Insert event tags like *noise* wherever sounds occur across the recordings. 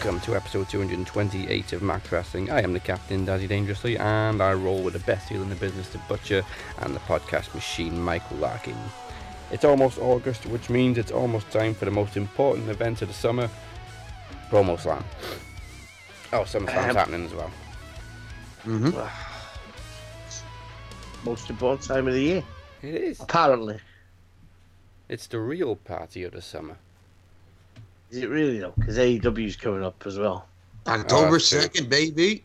Welcome to episode 228 of Max Wrestling. I am the captain, Dazzy Dangerously, and I roll with the best heel in the business, the Butcher, and the podcast machine, Michael Larkin. It's almost August, which means it's almost time for the most important event of the summer, Promo Slam. Oh, SummerSlam's Um, happening as well. Mm-hmm. Most important time of the year, It is. apparently. It's the real party of the summer. Is it really though? Because AEW's coming up as well. October uh, that's true. second, baby.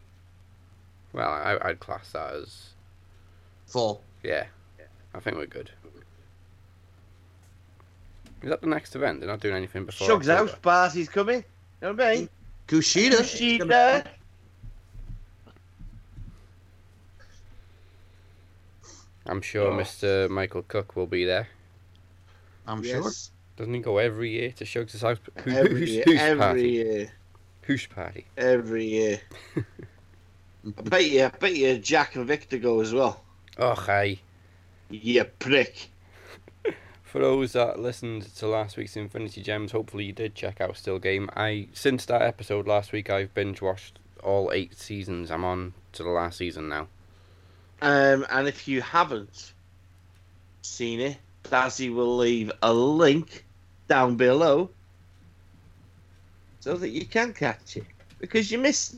Well, I, I'd class that as Fall. Yeah, I think we're good. Is that the next event? They're not doing anything before. Shug's October. house party's coming. You know what I mean? Kushida. Kushida. I'm sure Oh. Mr. Michael Cook will be there. I'm sure. Doesn't he go every year to Shug's house? Who, Every who's, year. who's Every party? year. Who's party? Every year. *laughs* I bet you. I bet you. Jack and Victor go as well. Oh, hi. You prick. *laughs* For those that listened to last week's Infinity Gems, hopefully you did check out Still Game. I since that episode last week, I've binge watched all eight seasons. I'm on to the last season now. Um, and if you haven't seen it, Dazzy will leave a link down below so that you can catch it because you miss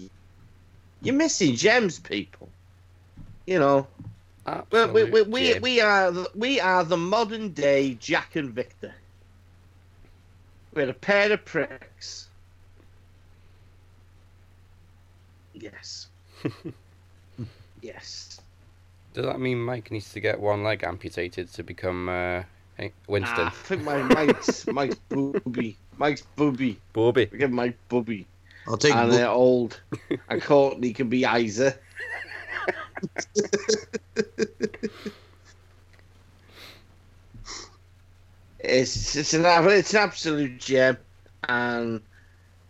you're missing gems, people. You know, uh, we we, we, we, gem. we are the, we are the modern day Jack and Victor. We're a pair of pricks. Yes. *laughs* yes. Does that mean Mike needs to get one leg amputated to become uh, eh, Winston? Ah, I think my Mike's Mike's booby. Mike's booby. Bobby. We get Mike booby. I'll take. and Bo- they're old. and Courtney can be Isa. it's it's an it's an absolute gem, and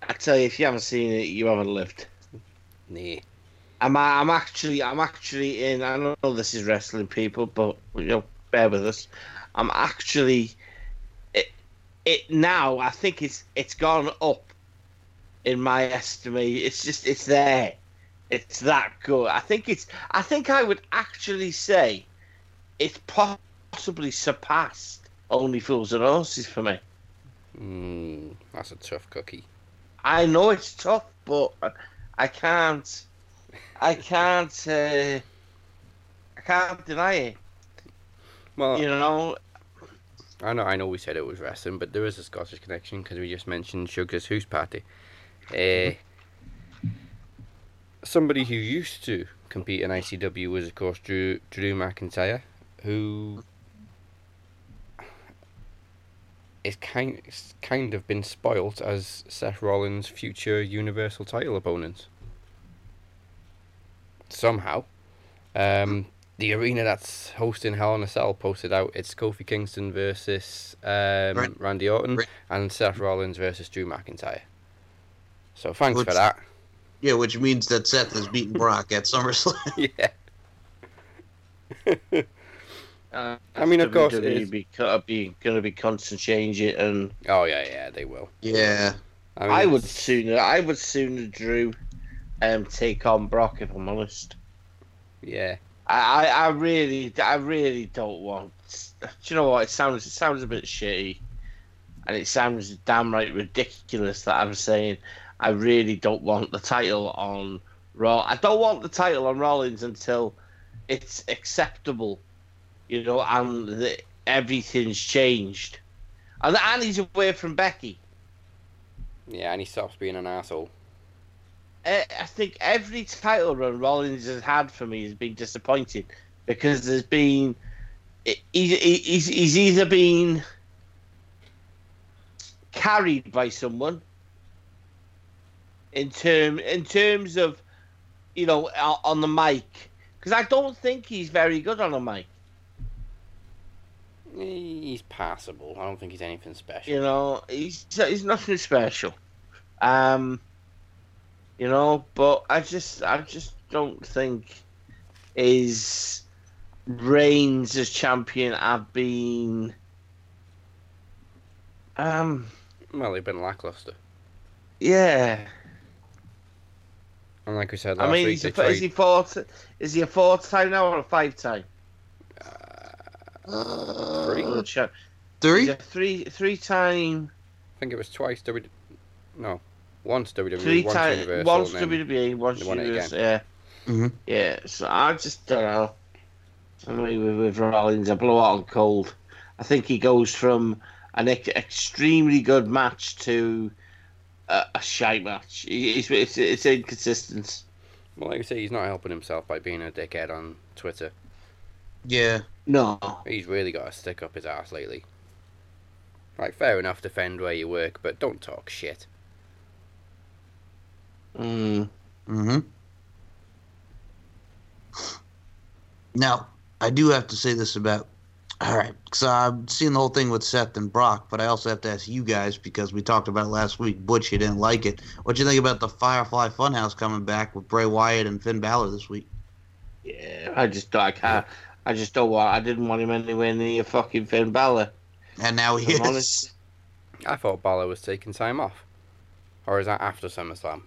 I tell you, if you haven't seen it, you haven't lived. Nah. I'm I'm actually I'm actually in. I don't know this is wrestling people, but you know, bear with us. I'm actually it it now. I think it's it's gone up in my estimate. It's just it's there. It's that good. I think it's. I think I would actually say it's possibly surpassed Only Fools and Horses for me. Mm, that's a tough cookie. I know it's tough, but I can't. I can't. Uh, I can't deny it. Well, You know, I know, I know we said it was wrestling, but there is a Scottish connection because we just mentioned Sugar's House Party. Uh, somebody who used to compete in ICW was, of course, Drew Drew McIntyre, who is kind kind of been spoilt as Seth Rollins' future Universal Title opponent. Somehow, um, the arena that's hosting Hell in a Cell posted out it's Kofi Kingston versus um, Right. Randy Orton Right. and Seth Rollins versus Drew McIntyre. So thanks for that. yeah, which means that Seth has beaten Brock at SummerSlam. *laughs* yeah. *laughs* uh, I mean, of course, it WWE be, uh, be going to be constant change it, and Oh yeah, yeah, they will. yeah. I, mean, I would sooner. I would sooner Drew, um, take on Brock if I'm honest. Yeah. I, I, I really, I really don't want. Do you know what? It sounds, it sounds a bit shitty, and it sounds damn right ridiculous that I'm saying I really don't want the title on Raw. I don't want the title on Rollins until it's acceptable, you know, and the, everything's changed, and and he's away from Becky. Yeah, and he stops being an asshole. I I think every title run Rollins has had for me has been disappointing because there's been he- he- he's, he's either been carried by someone in term in terms of you know on the mic because I don't think he's very good on a mic. He's passable. I don't think he's anything special. You know, he's he's nothing special. Um, you know, but I just I just don't think his reigns as champion have been um Well, they've been lackluster. Yeah. And like we said last I mean, week, he's a, tried, is he fourth? Is he a fourth time now or a five time? Uh, Three? Check. Three? He's a three three time I think it was twice WWE. No, once WWE, three once time Universal, once WWE once they won it Universal. Yeah. Mhm. Yeah. So I just don't know. I mean, with, with Rollins, a blowout and cold. I think he goes from an ex- extremely good match to a, a shite match. It's, it's, it's inconsistent. Well, like I say, he's not helping himself by being a dickhead on Twitter. Yeah. No. He's really got to stick up his ass lately. Like, fair enough, defend where you work, but don't talk shit. Mm. Mm-hmm. Now, I do have to say this about. All right, so I've seen the whole thing with Seth and Brock, but I also have to ask you guys because we talked about it last week. Butch, you didn't like it. What do you think about the Firefly Funhouse coming back with Bray Wyatt and Finn Balor this week? Yeah. I just don't. I can't. I just don't want. I didn't want him anywhere near fucking Finn Balor. And now he I'm is. honest. I thought Balor was taking time off. Or is that after SummerSlam?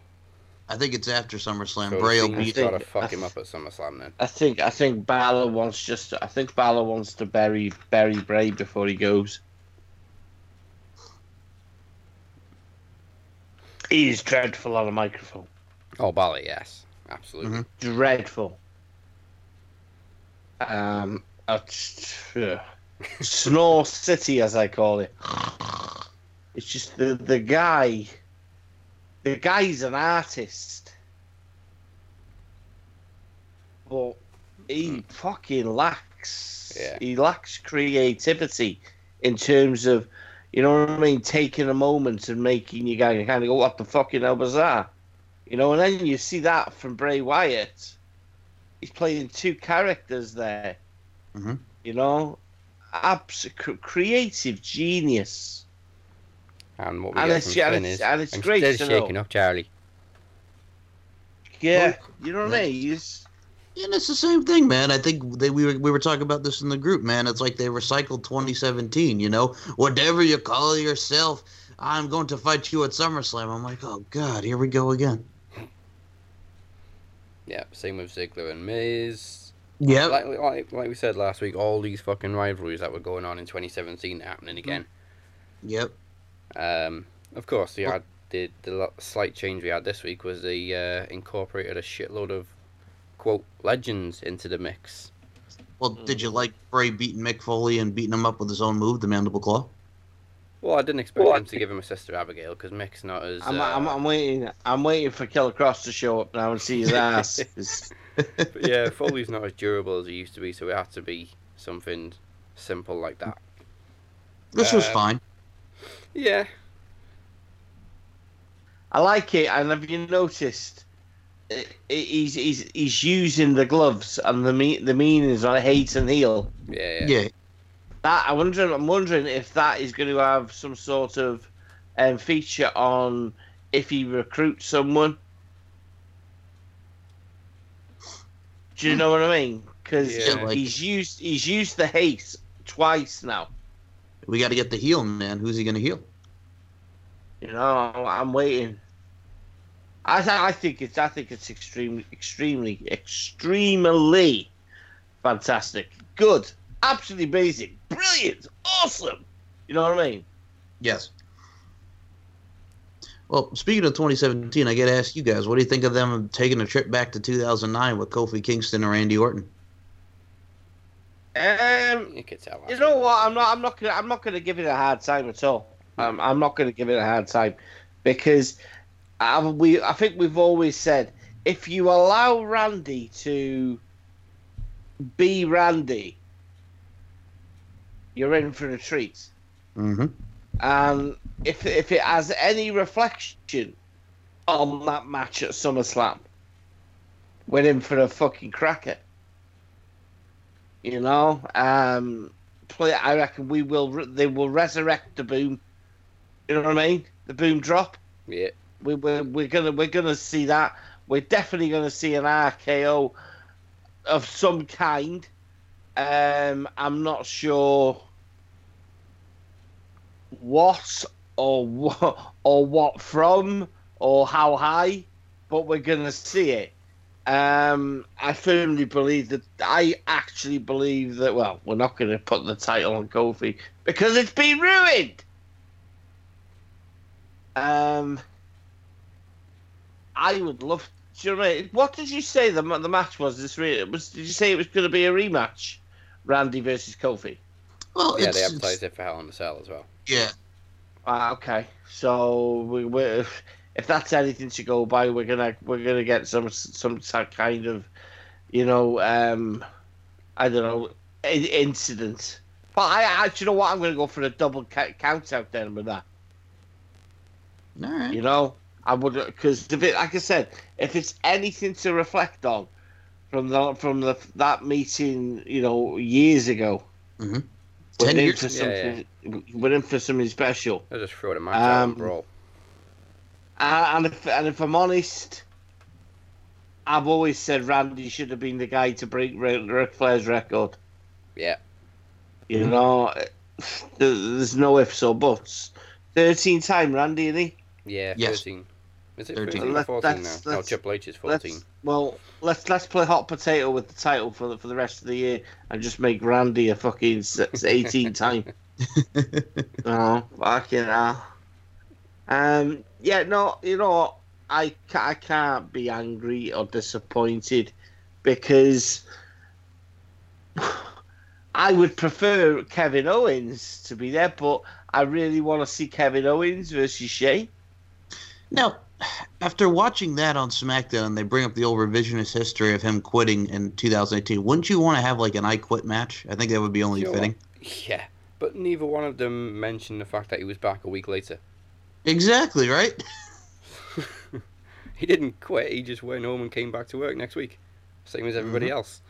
I think it's after SummerSlam. So Bray will Cena's beat. think- got to fuck him up at SummerSlam then. I think. I think Balor wants just. I think Balor wants to bury bury Bray before he goes. He's dreadful on a microphone. Oh, Balor, yes. Absolutely. Mhm. dreadful. Um, uh, uh, Snore City, as I call it. It's just the the guy. The guy's an artist, but he fucking lacks. Yeah. He lacks creativity in terms of, you know what I mean, taking a moment and making you guy kind of go, "What the fucking hell was that?" You know, and then you see that from Bray Wyatt. He's playing two characters there. Mhm. You know, abs- creative genius. And what we And get it's- from and Finn it's- is, and it's I'm great still to know. shaking up Charlie. Yeah, you know what I mean. He's, And it's the same thing, man. I think they, we were we were talking about this in the group, man. It's like they recycled 2017. You know, whatever you call yourself, I'm going to fight you at SummerSlam. I'm like, oh god, here we go again. Yeah, same with Ziggler and Miz. Yeah, Like, like, like we said last week, all these fucking rivalries that were going on in 2017 are happening again. Yep. Um, of course, the Well- had the the slight change we had this week was they uh, incorporated a shitload of quote legends into the mix. Well, did you like Bray beating Mick Foley and beating him up with his own move, the Mandible Claw? Well, I didn't expect Well, him to give him a sister Abigail because Mick's not as. I'm, uh, I'm, I'm waiting. I'm waiting for Killer Kross to show up now and see his ass. It's- *laughs* but yeah, Foley's not as durable as he used to be, so it had to be something simple like that. This was Um, fine. Yeah, I like it, and have you noticed? i- i- He's he's he's using the gloves and the me- the meanings on hate and heel. yeah, yeah. Yeah. That I wondering. I'm wondering if that is going to have some sort of um, feature on if he recruits someone. Do you know what I mean? Because Yeah. like- he's used he's used the hate twice now. We got to get the heel man. Who's he going to heal? You know, I'm waiting. I th- I think it's I think it's extremely extremely extremely fantastic, good, absolutely amazing, brilliant, awesome. You know what I mean? Yes. Well, speaking of 2017, I got to ask you guys, what do you think of them taking a trip back to 2009 with Kofi Kingston and Randy Orton? Um, You could tell. you know what? I'm not. I'm not gonna. I'm not gonna give it a hard time at all. Um, I'm not gonna give it a hard time because I, we. I think we've always said if you allow Randy to be Randy, you're in for a treat. Mm-hmm. And if if it has any reflection on that match at SummerSlam, we're in for a fucking cracker. You know, um, play. I reckon we will. re- They will resurrect the boom. You know what I mean? The boom drop. Yeah, We we're, we're gonna we're gonna see that. We're definitely gonna see an RKO of some kind. Um, I'm not sure what or what or what from or how high, but we're gonna see it. Um, I firmly believe that I actually believe that. Well, we're not going to put the title on Kofi because it's been ruined. Um, I would love. Do you know what, I mean? what did you say the the match was? This re- was did you say it was going to be a rematch, Randy versus Kofi? Well, Yeah, they it's- advertised it for Hell in a Cell as well. yeah. Ah, okay, so we, we if that's anything to go by, we're gonna we're gonna get some some kind of, you know, um, I don't know, in- incident. But I, I, you know what? I'm gonna go for a double ca- count out then with that. All right. You know, I would because if it, like I said, if it's anything to reflect on from the from the that meeting, you know, years ago, Mhm. we're Ten in years- for Yeah, something. We're in for something special. They'll just throw it in my Um, and brawl. Uh, and if and if I'm honest, I've always said Randy should have been the guy to break Ric Ric Flair's record. Yeah. You know, *sighs* there's no ifs or buts. Thirteen time Randy, isn't he? Yeah, Yes. 13. Is it 13. 13 or Let- 14 now? let's- No, Triple H is Let's 14. well, let's let's play hot potato with the title for the for the rest of the year and just make Randy a fucking s- 18 time. *laughs* Oh, fucking hell. Um, yeah, no, you know? I, I can't be angry or disappointed because *sighs* I would prefer Kevin Owens to be there, but I really want to see Kevin Owens versus Shea. Now, after watching that on SmackDown, they bring up the old revisionist history of him quitting in 2018. Wouldn't you want to have like an I Quit match? I think that would be only Sure. fitting. Yeah, but neither one of them mentioned the fact that he was back a week later. Exactly right. *laughs* He didn't quit, he just went home and came back to work next week. Same as everybody Mhm. else.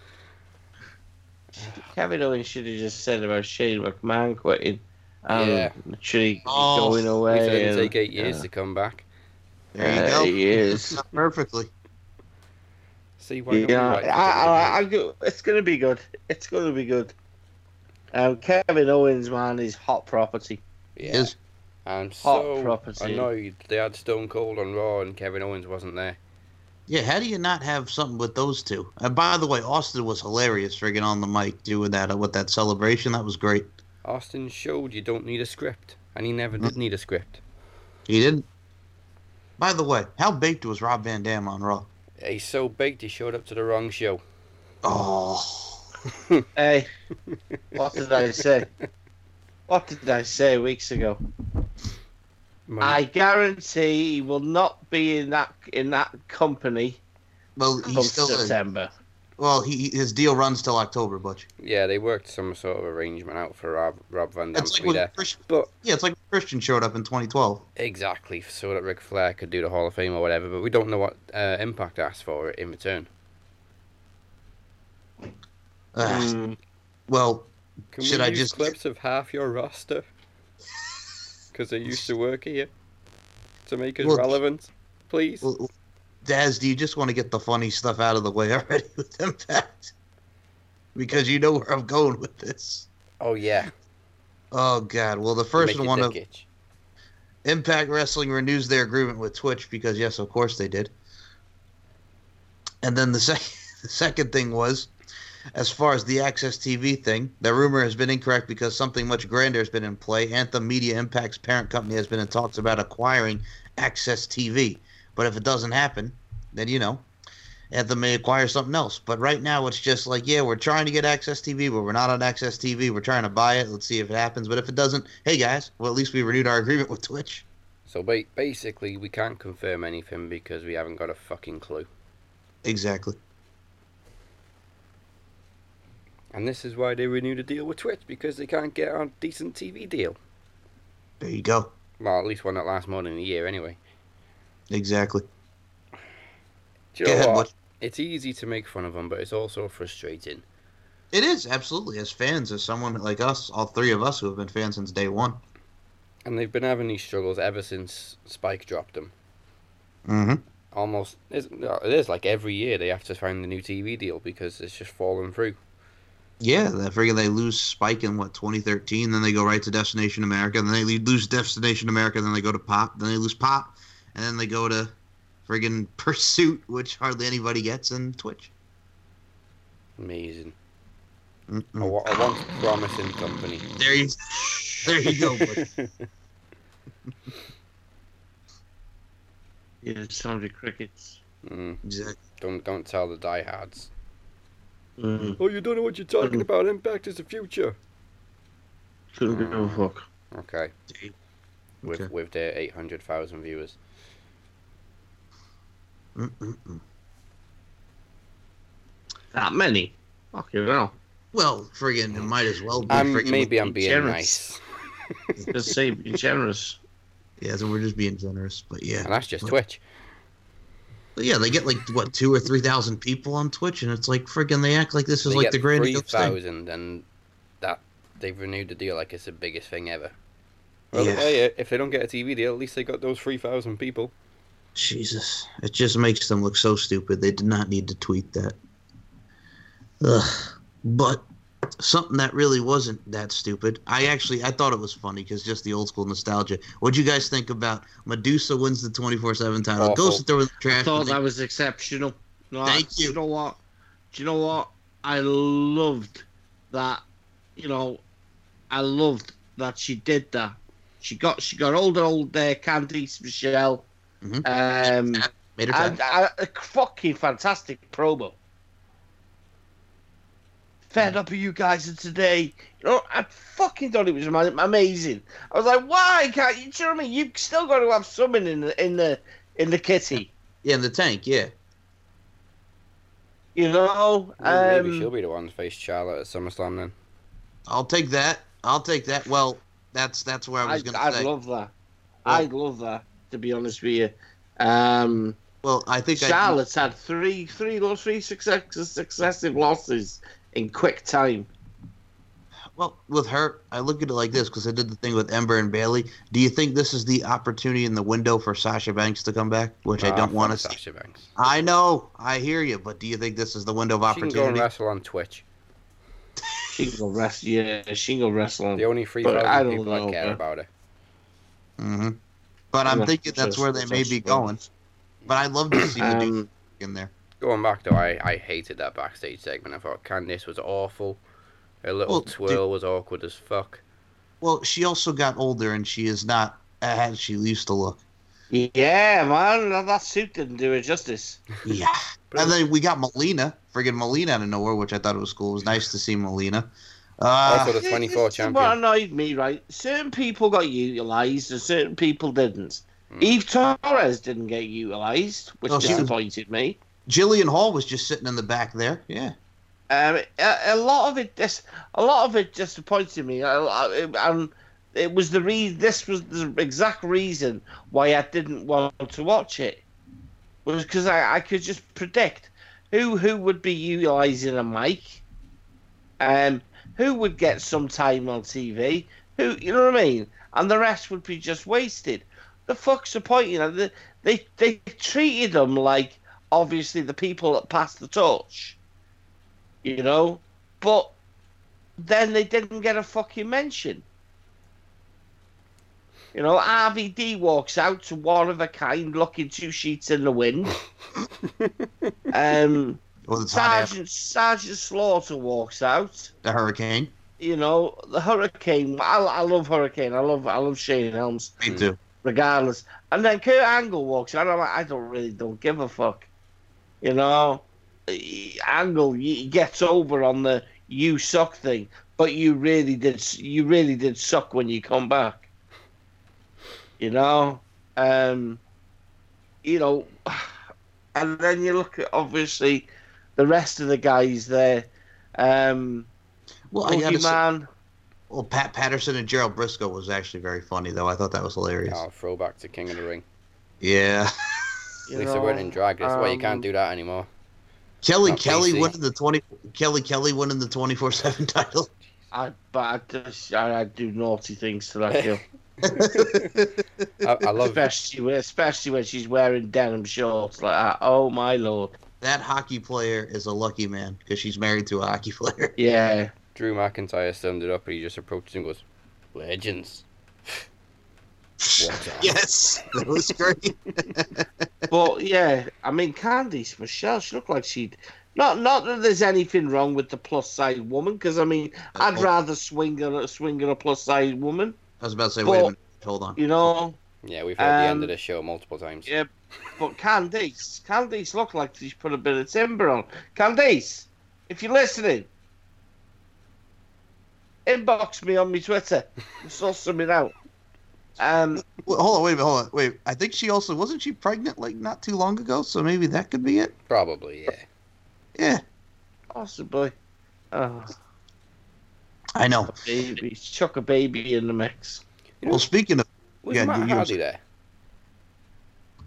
Kevin Owens should have just said about Shane McMahon quitting. Um, Yeah. Literally Oh, going away. said going to take eight years yeah. to come back. There you Uh, go. he is. Perfectly. See why Yeah, right for I, I, I, it's gonna be good. It's gonna be good. Um, Kevin Owens, man, is hot property. yeah. Is I'm Hot so property. annoyed they had Stone Cold on Raw and Kevin Owens wasn't there. yeah. How do you not have something with those two? And by the way, Austin was hilarious, friggin' on the mic doing that uh, with that celebration. That was great. Austin showed you don't need a script, and he never did mm. need a script. He didn't. By the way, how baked was Rob Van Dam on Raw? He's so baked he showed up to the wrong show. Oh, *laughs* Hey, *laughs* what did I say? What did I say weeks ago? Man, I guarantee he will not be in that in that company well, he's still. September. Well, he his deal runs till October, Butch. yeah, they worked some sort of arrangement out for Rob, Rob Van Dam It's to like be there. Christian, But yeah, it's like Christian showed up in 2012. exactly, so that Ric Flair could do the Hall of Fame or whatever. But we don't know what uh, Impact asked for in return. Ugh. Mm. Well, Can Should we I use just- clips of half your roster? *laughs* Because they used to work here to make us Well, relevant, please. well, Daz, do you just want to get the funny stuff out of the way *laughs* already with Impact? Because you know where I'm going with this. oh yeah, Oh God! Well, the first one of itch. Impact Wrestling renews their agreement with Twitch because yes, of course they did. And then the second *laughs* the second thing was, as far as the AXS TV thing, the rumor has been incorrect because something much grander has been in play. Anthem Media Impact's parent company has been in talks about acquiring AXS TV. But if it doesn't happen, then you know, Anthem may acquire something else. But right now, it's just like, yeah, we're trying to get AXS TV, but we're not on AXS TV. We're trying to buy it. Let's see if it happens. But if it doesn't, hey guys, well at least we renewed our agreement with Twitch. So basically, we can't confirm anything because we haven't got a fucking clue. Exactly. And this is why they renewed a deal with Twitch because they can't get a decent TV deal. There you go. Well, at least one that lasts more than a year anyway. Exactly. Do you know ahead, what? It's easy to make fun of them, but it's also frustrating. It is absolutely as fans, as someone like us, all three of us who have been fans since day one. And they've been having these struggles ever since Spike dropped them. Mm-hmm. Almost, it's, it is like every year they have to find a new TV deal because it's just fallen through. Yeah, that friggin' they lose Spike in what 2013, then they go right to Destination America, then they lose Destination America, then they go to Pop, then they lose Pop, and then they go to friggin' Pursuit, which hardly anybody gets, and Twitch. Amazing. Wa- once promising company. There you, there you go. Butch. *laughs* Yeah, it sounded crickets. Mm, exactly. don't don't tell the diehards. Mm, Oh, you don't know what you're talking about. Impact is the future. couldn't give a fuck. Okay, with Okay. with their eight hundred thousand viewers. Mm-mm-mm. That many? Fucking hell. Well, friggin' it might as well be. I'm friggin' maybe I'm be being generous. nice, Just say be generous. *laughs* Yeah, so we're just being generous, but yeah. and that's just Twitch. But yeah, they get like what two or three thousand people on Twitch, and it's like freaking they act like this is They like the three greatest thing. thousand, and that they've renewed the deal like it's the biggest thing ever. Well, Yeah. yeah. Uh, if they don't get a TV deal, at least they got those three thousand people. Jesus, it just makes them look so stupid. They did not need to tweet that. Ugh. But something that really wasn't that stupid. I actually I thought it was funny because just the old school nostalgia. What'd you guys think about Madusa wins the twenty four seven title? Awful. Goes to throw in the trash. I thought that was exceptional. No, Thank I- you. Do you know what? Do you know what? I loved that. You know, I loved that she did that. She got she got older, old uh, Candice Michelle. Mhm. Um, made her and uh, a fucking fantastic promo. Fed up of you guys today. You know, I fucking thought it was amazing. I was like, why can't you? Do you know what I mean? You've still got to have something in the in the in the kitty. Yeah, in the tank. Yeah. You know, Maybe um, she'll be the one to face Charlotte at SummerSlam then. I'll take that. I'll take that. Well, that's that's where I was gonna say. I'd love that. Well- I'd love that. To be honest with you, um, well, I think I, Charlotte's had three, three, lo- three success, successive losses in quick time. Well, with her, I look at it like this because I did the thing with Ember and Bayley. Do you think this is the opportunity in the window for Sasha Banks to come back? Which I Ah, don't want to fuck see. Sasha Banks. I know, I hear you, but do you think this is the window of opportunity? She can go wrestle on Twitch. She can go wrestle. Yeah, she can go wrestle. On, The only free But I don't people that care man. about her. hmm But I'm Yeah, thinking that's where they may be going. But I'd love to see Madusa *clears throat* Um, in there. Going back though, I, I hated that backstage segment. I thought Candice was awful. Her little Well, twirl was awkward as fuck. Well, she also got older, and she is not as she used to look. yeah, man, that, that suit didn't do her justice. Yeah. *laughs* And then we got Melina, friggin' Melina out of nowhere, which I thought was cool. It was nice to see Melina. Uh, Also the 24 This is What champion. annoyed me, right? Certain people got utilised and certain people didn't. Hmm. Eve Torres didn't get utilised, which Oh, she was- disappointed me. Jillian Hall was just sitting in the back there. Yeah. Um, a, a lot of it, dis, a lot of it disappointed me, I- I- and it was the re- This was the exact reason why I didn't want to watch it, was because I, I could just predict who who would be utilising a mic, um, who would get some time on TV, who you know what I mean, and the rest would be just wasted. The fuck's the point? You know, they they, they treated them like obviously the people that passed the torch you know, but then they didn't get a fucking mention. You know, RVD walks out to one of a kind, looking two sheets in the wind. *laughs* um, Well, it's after Sergeant Sergeant Slaughter walks out. the hurricane. You know, the Hurricane. I, I love Hurricane. I love I love Shane Helms, Me too. regardless. And then Kurt Angle walks out. I'm like, I don't really don't give a fuck. You know, Angle gets over on the you suck thing, but you really did you really did suck when you come back. You know, um, you know, *sighs* and then you look at obviously the rest of the guys there. Um, Well, I gotta well, Pat Patterson and Gerald Brisco was actually very funny, though. I thought that was hilarious. Oh, throwback to King of the Ring. Yeah. *laughs* you At least they know, weren't in drag. That's why you um, can't do that anymore. Kelly Not Kelly PC. winning the twenty. Kelly Kelly winning the twenty four seven *laughs* title. I, but I just I, I do naughty things to that girl, *laughs* *laughs* I, I love especially when, especially when she's wearing denim shorts like that. Oh my lord! that hockey player is a lucky man because she's married to a hockey player. Yeah, Drew McIntyre summed it up, and he just approaches and goes, "Legends." What? yes, *laughs* that was great. *laughs* But yeah, I mean, Candice Michelle, she looked like she'd not not that there's anything wrong with the plus size woman, because I mean, I'd Oh. rather swing at a swing at a plus size woman, I was about to say, wait a minute, hold on. you know. Yeah, we've heard the end Um, of the show multiple times. Yeah, but Candice, Candice looked like she's put a bit of timber on. Candice, if you're listening, inbox me on my Twitter. We'll sort something out. Um, Well, hold on, wait a minute, hold on, wait. I think she also wasn't she pregnant like not too long ago, so maybe that could be it. Probably, yeah. Yeah, possibly. Oh, I know. baby, chuck a baby in the mix. You know, Well, speaking of, was yeah, Matt you- you- Hardy there?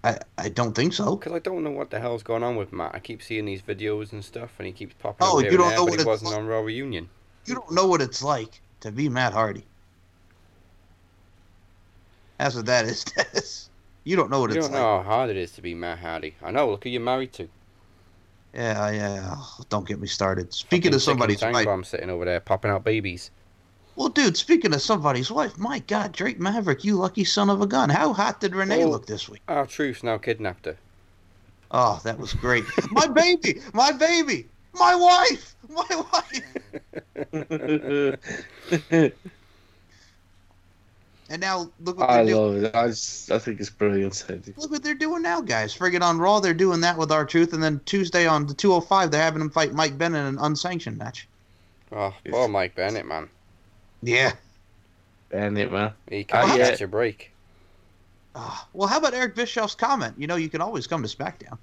I I don't think so. Because I don't know what the hell's going on with Matt. I keep seeing these videos and stuff, and he keeps popping Oh, up here you don't there, know but what he wasn't like? on Raw Reunion. You don't know what it's like to be Matt Hardy. That's what that is. *laughs* Dennis. you don't know what You it's don't like. know how hard it is to be Matt Hardy. I know. Look who you're married to. Yeah, yeah. Uh, oh, don't get me started. Speaking Fucking of somebody's ticking wife, time bomb sitting over there popping out babies. well, dude. Speaking of somebody's wife, my God, Drake Maverick, you lucky son of a gun. How hot did Renee Oh. look this week? R-Truth's now kidnapped her. Oh, that was great. *laughs* my baby, my baby, my wife, my wife. *laughs* And now look what I they're doing. love it. I, just, I think it's brilliant. Look what they're doing now, guys. Friggin' on Raw, they're doing that with R-Truth, and then Tuesday on the 205, they're having him fight Mike Bennett in an unsanctioned match. Oh, poor Mike Bennett, man. Yeah. Bennett, man. He can't Oh, yeah. catch a break. Ah, well, how about Eric Bischoff's comment? You know, you can always come to SmackDown.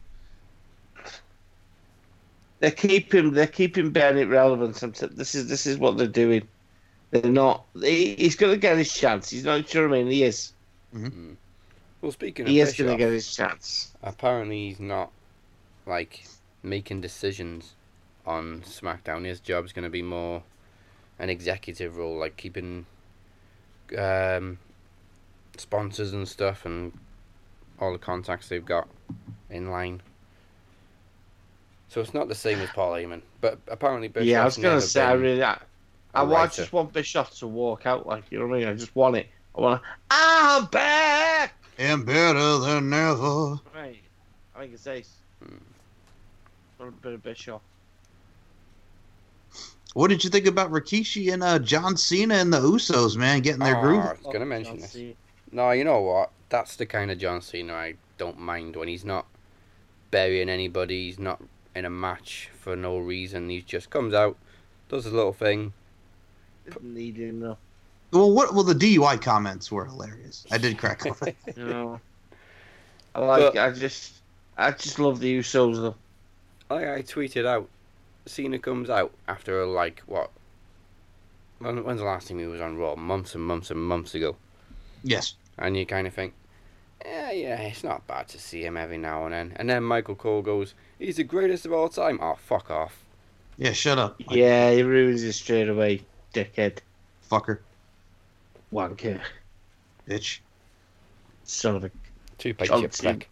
They're keeping they're keeping Bennett relevant. Sometimes this is this is what they're doing. They're not. He, he's going to get his chance. He's not sure. I mean, he is. Well, speaking of He is going to get his chance. apparently he's not like making decisions on SmackDown. His job's going to be more an executive role, like keeping um, sponsors and stuff and all the contacts they've got in line. So it's not the same as Paul Heyman, but apparently Bischoff's yeah, I was going to say. I been really. I, I a want, writer. just want Bischoff to walk out like you know what I mean. I just want it. I want. to. I'm back. And better than ever. Right. I think it's ace. Hmm. Want a bit of Bischoff. What did you think about Rikishi and uh, John Cena and the Usos, man, getting their Oh, groove? I was going to mention I'll this. see. No, you know what? That's the kind of John Cena I don't mind when he's not burying anybody. He's not in a match for no reason. He just comes out, does his little thing. Didn't need him though. Well, what? Well, the DUI comments were hilarious. I did crack up. *laughs* *laughs* You know. I like. But- I just. I just love the Usos though. I, I tweeted out, Cena comes out after like what? When, when's the last time he was on Raw? Months and months and months ago. yes. And you kind of think, yeah, yeah, it's not bad to see him every now and then. And then Michael Cole goes, he's the greatest of all time. Oh, fuck off. Yeah. Shut up. like, Yeah, he ruins it straight away, dickhead, Fucker. wanker, Bitch. son of a Two pike John chip Cena. prick.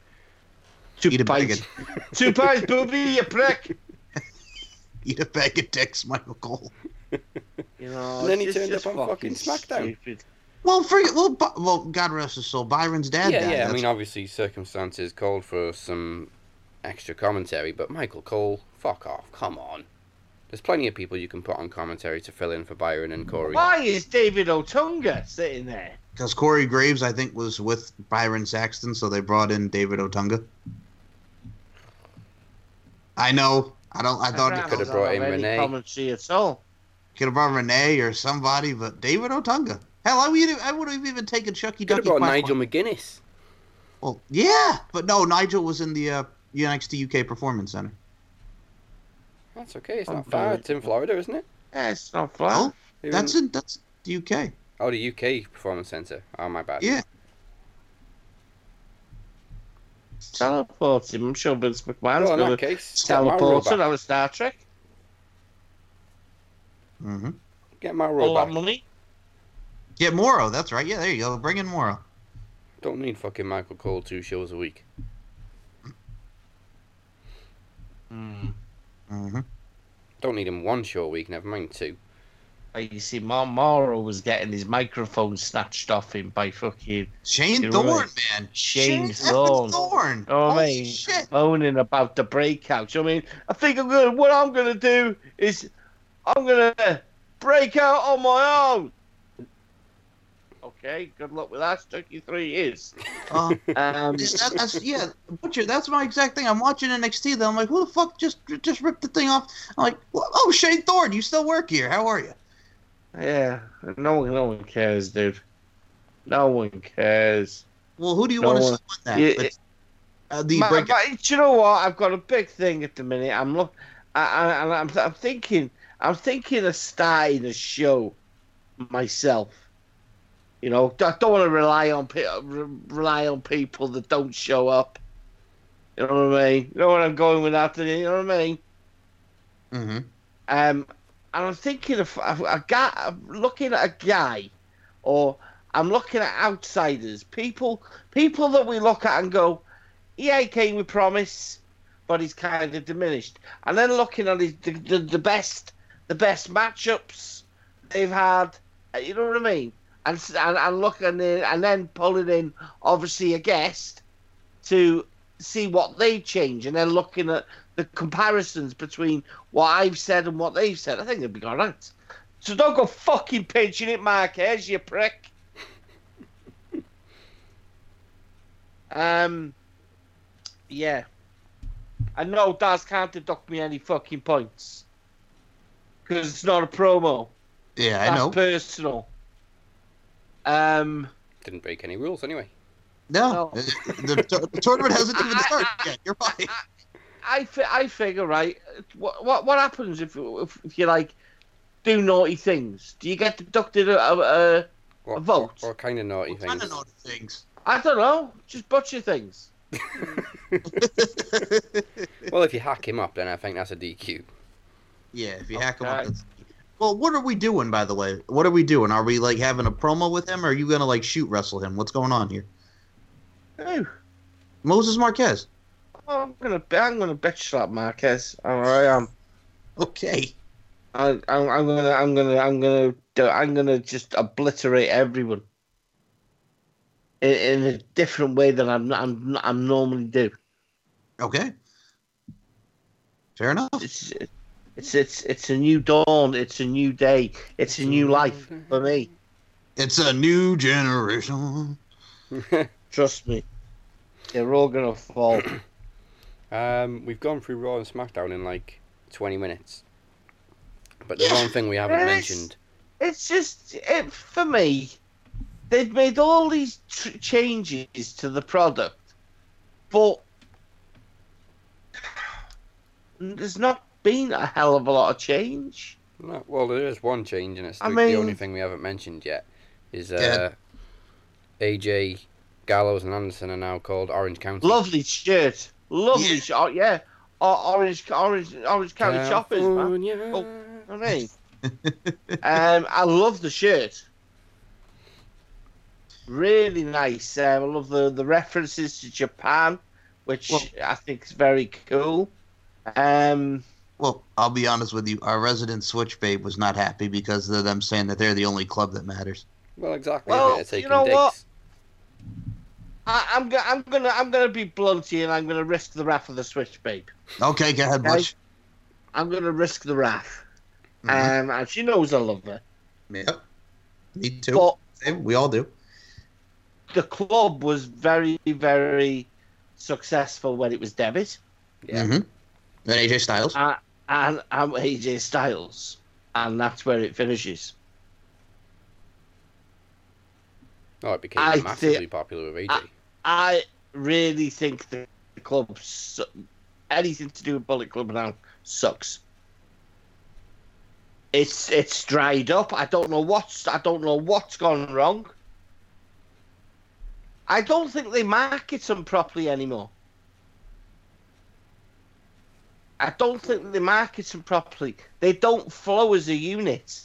two Eat a bag of, two pints, booby, you prick. *laughs* eat a bag of dicks, Michael Cole. *laughs* You know. And then he turned just up on fucking SmackDown. Stupid. Well, free, well, well, God rest his soul. Byron's dad yeah, died. yeah. I mean, obviously, circumstances called for some extra commentary, but Michael Cole, fuck off. Come on. There's plenty of people you can put on commentary to fill in for Byron and Corey. Why is David Otunga sitting there? Because Corey Graves, I think, was with Byron Saxton, so they brought in David Otunga. I know. I don't. I thought I'd it could have brought in any Renee. Commentary at all. could have brought Renee or somebody, but David Otunga. Hell, I would. I would have even taken Chucky Could have brought Quack- Nigel McGuinness. Well, yeah, but no, Nigel was in the uh, NXT UK Performance Center. That's okay. It's I'm not far. good. It's in Florida, isn't it? Yeah, it's not flat. Even- that's in that's the UK. Oh, the UK Performance Centre. Oh, my bad. Yeah. Teleport him. I'm sure Vince McMahon's Well, in going that to case, get Mauro teleport him back. out of Star Trek. hmm Get All Mauro that back. money. Yeah, Mauro. That's right. Yeah, there you go. Bring in Mauro. Don't need fucking Michael Cole two shows a week. Hmm Don't need him one show a week, never mind two. you see, Mar- Mauro was getting his microphone snatched off him by fucking Shane You're Thorne, right. man. Shane effing Thorne. Thorne. Oh, Holy mate. shit. moaning about the breakout. I mean, I think I'm gonna. What I'm gonna do is, I'm gonna break out on my own. Okay, good luck with that. Took you three years. Uh, *laughs* Um, that, that's yeah, Butcher. That's my exact thing. I'm watching NXT. Then I'm like, who the fuck just just ripped the thing off? I'm like, oh, Shane Thorne, you still work here? How are you? yeah, no one, no one cares, dude. No one cares. Well, who do you No want to one- see win that? Yeah, It's, uh, the Ma- break. ma- do you know what? I've got a big thing at the minute. I'm look, I, I, and I'm, I'm thinking, I'm thinking of starting a show myself. You know, I don't want to rely on rely on people that don't show up. You know what I mean? You know what I'm going with that? You know what I mean? hmm Um, and I'm thinking of a, a guy. I'm looking at a guy, or I'm looking at outsiders, people, people that we look at and go, yeah, he came with promise, but he's kind of diminished. And then looking at his, the, the the best, the best matchups they've had. uh, You know what I mean? And and, and looking in, and then pulling in obviously a guest to see what they change, and then looking at the comparisons between what I've said and what they've said. I think it'd be all right. So don't go fucking pinching it, Marquez, you prick. *laughs* um, yeah. I know Daz can't deduct me any fucking points because it's not a promo. Yeah, I know. personal. Um, Didn't break any rules anyway. No, No. *laughs* the, the, the tournament hasn't even started yet. You're right. I, fi- I figure right. What what what happens if if, if you like do naughty things? Do you get deducted a, a, a What, A vote. What, what kind of naughty What kind things? of naughty things? I don't know, just butcher things. *laughs* *laughs* well, if you hack him up, then I think that's a DQ. yeah, if you hack him up. That's... Well, what are we doing, by the way? What are we doing? Are we like having a promo with him, or are you gonna like shoot wrestle him? What's going on here? Oh, Moses Marquez. I'm gonna I'm gonna bitch slap Marquez. All right, I am. Okay. I, I'm, I'm gonna I'm gonna I'm gonna I'm gonna just obliterate everyone in, in a different way than I'm I'm I'm normally do. Okay. Fair enough. It's it's it's it's a new dawn. It's a new day. It's a new life for me. It's a new generation. *laughs* Trust me. They're all gonna fall. *coughs* um, we've gone through Raw and SmackDown in like 20 minutes. But there's Yeah, one thing we haven't there is. mentioned. It's just it, for me. They've made all these tr- changes to the product, but *sighs* there's not been a hell of a lot of change. No, well, there is one change, and it's I the, the only thing we haven't mentioned yet. Is uh, Yeah. AJ, Gallows, and Anderson are now called Orange County. Lovely shirt, lovely Yeah. shirt. Oh, yeah, O- orange, orange, orange county choppers, man. Oh. I mean, *laughs* um, I love the shirt. Really nice. Um, I love the, the references to Japan, which Well- I think is very cool. Um, Well, I'll be honest with you. Our resident Switch babe was not happy because of them saying that they're the only club that matters. Well, exactly. Well, Well, you know digs. what? I, I'm, go- I'm gonna I'm gonna be blunt here, and I'm gonna risk the wrath of the Switch, babe. Okay, go ahead, Okay. Butch. I'm gonna risk the wrath, Mhm. um, and she knows I love her. Yep. Me too. But Same, we all do. the club was very very successful when it was Devitt. Yeah. Mm-hmm. Then AJ Styles. and, and I'm AJ Styles, and that's where it finishes. Oh, it became I massively thi- popular with AJ. I- I really think the club, su- anything to do with Bullet Club now, sucks. It's it's dried up. I don't know what's I don't know what's gone wrong. I don't think they market them properly anymore. I don't think they market them properly. They don't flow as a unit.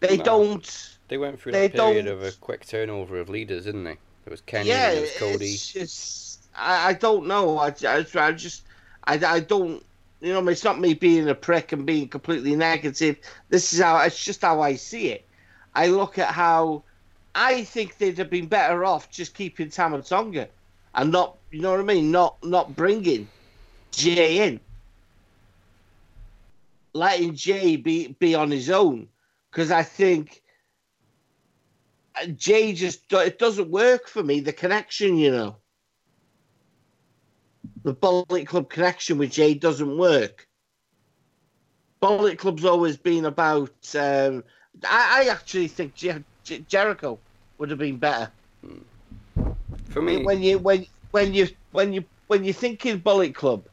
They No. don't. they went through they that period don't- of a quick turnover of leaders, didn't they? It was Kenny, yeah, there was Cody. it's just I, I don't know. I, I, I just I, I don't you know, it's not me being a prick and being completely negative. This is how it's just how I see it. I look at how I think they'd have been better off just keeping Tama Tonga and not, you know what I mean, not not bringing Jay in, letting Jay be be on his own, because I think Jay just it doesn't work for me. The connection, you know, the Bullet Club connection with Jay doesn't work. Bullet Club's always been about. Um, I, I actually think Jer- Jer- Jericho would have been better. For me, when you when when you when you when you're thinking Bullet Club,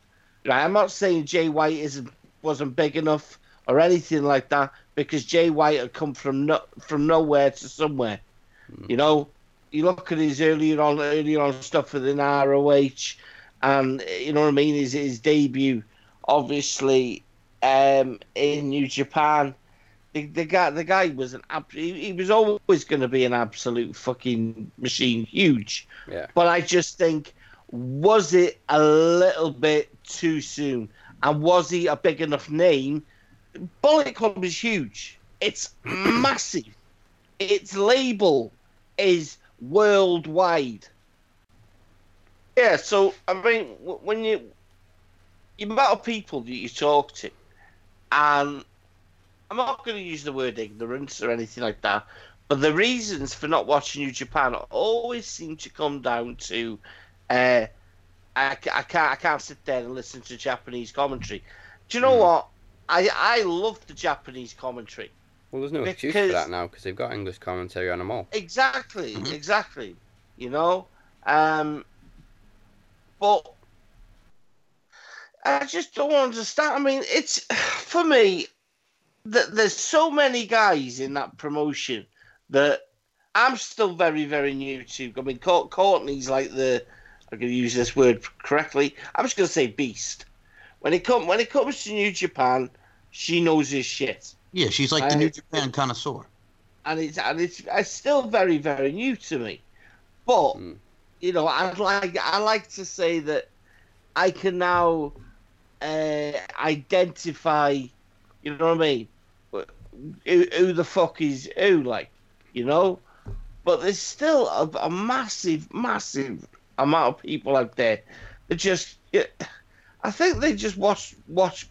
right? I'm not saying Jay White isn't wasn't big enough or anything like that because Jay White had come from no, from nowhere to somewhere. You know, you look at his earlier on earlier on stuff within ROH, and you know what I mean. His his debut, obviously, um, in New Japan. The, the guy, the guy was an he was always going to be an absolute fucking machine, huge. yeah, But I just think, was it a little bit too soon? And was he a big enough name? Bullet Club is huge. It's massive. Its label is worldwide. Yeah, so I mean, when you the amount of people that you talk to, and I'm not going to use the word ignorance or anything like that, but the reasons for not watching New Japan always seem to come down to, uh, I, I can't I can't sit there and listen to Japanese commentary. Do you know Mm. what? I I love the Japanese commentary. well, there's no excuse for because- that now because they've got English commentary on them all. Exactly, Mhm. exactly. You know, um, but I just don't understand. I mean, it's *sighs* for me. that there's so many guys in that promotion that I'm still very, very new to. I mean, Courtney's like the. I'm going to use this word correctly. I'm just going to say beast. When it come when it comes to New Japan, she knows his shit Yeah, she's like the New Japan connoisseur. and it's and it's, it's still very very new to me. But Mm. you know, I like I like to say that I can now uh, identify. You know what I mean? Who, who the fuck is who? Like, you know. But there's still a, a massive, massive amount of people out there that just. Yeah, I think they just watch watch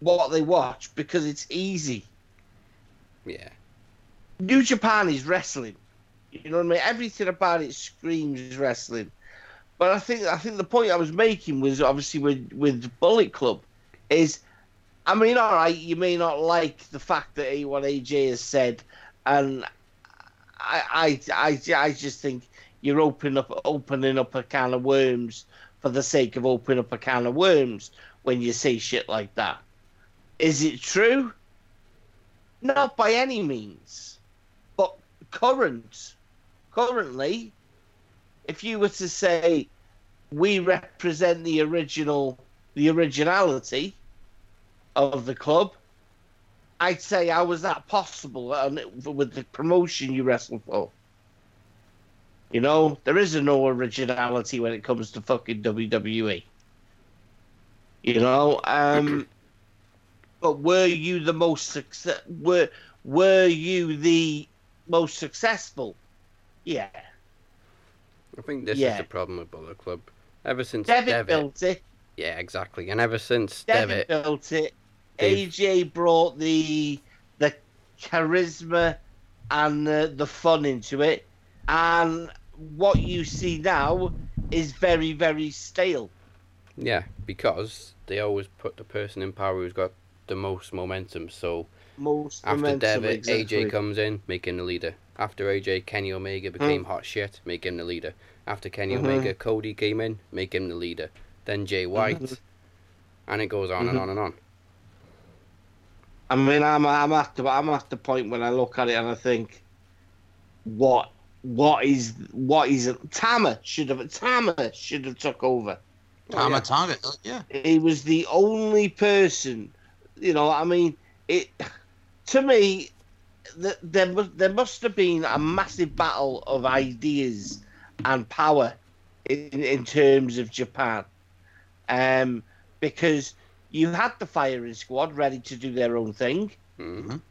what they watch because it's easy. Yeah, New Japan is wrestling. You know what I mean? Everything about it screams wrestling. But I think I think the point I was making was obviously with with Bullet Club is, I mean, all right, you may not like the fact that A1 AJ has said, and I I I, I just think you're opening up opening up a can of worms for the sake of opening up a can of worms when you say shit like that. Is it true? Not by any means. But current, currently, if you were to say we represent the original, the originality of the club, I'd say how was that possible with the promotion you wrestle for? You know, there is no originality when it comes to fucking WWE. You know, um, but were you the most success? Were were you the most successful? Yeah, I think this Yeah. is the problem with Bullet Club. Ever since Devitt Devitt, built it. yeah, exactly, and ever since Devitt Devitt, built it. They've- AJ brought the the charisma and the, the fun into it, and what you see now is very very stale. yeah, because they always put the person in power who's got the most momentum. So Most after momentum, Devitt, exactly. AJ comes in, making the leader. After AJ, Kenny Omega Hmm. became hot shit, make him the leader. After Kenny Mhm. Omega, Cody came in, make him the leader. Then Jay White, Mhm. and it goes on and Mhm. on and on. I mean, I'm I'm at the I'm at the point when I look at it and I think, what what is what is Tama should have Tama should have took over. Tama yeah. Tonga, uh, yeah. He was the only person, you know. I mean, it to me, th- there mu- there must have been a massive battle of ideas and power in in terms of Japan, um, because you had the firing squad ready to do their own thing, Mhm.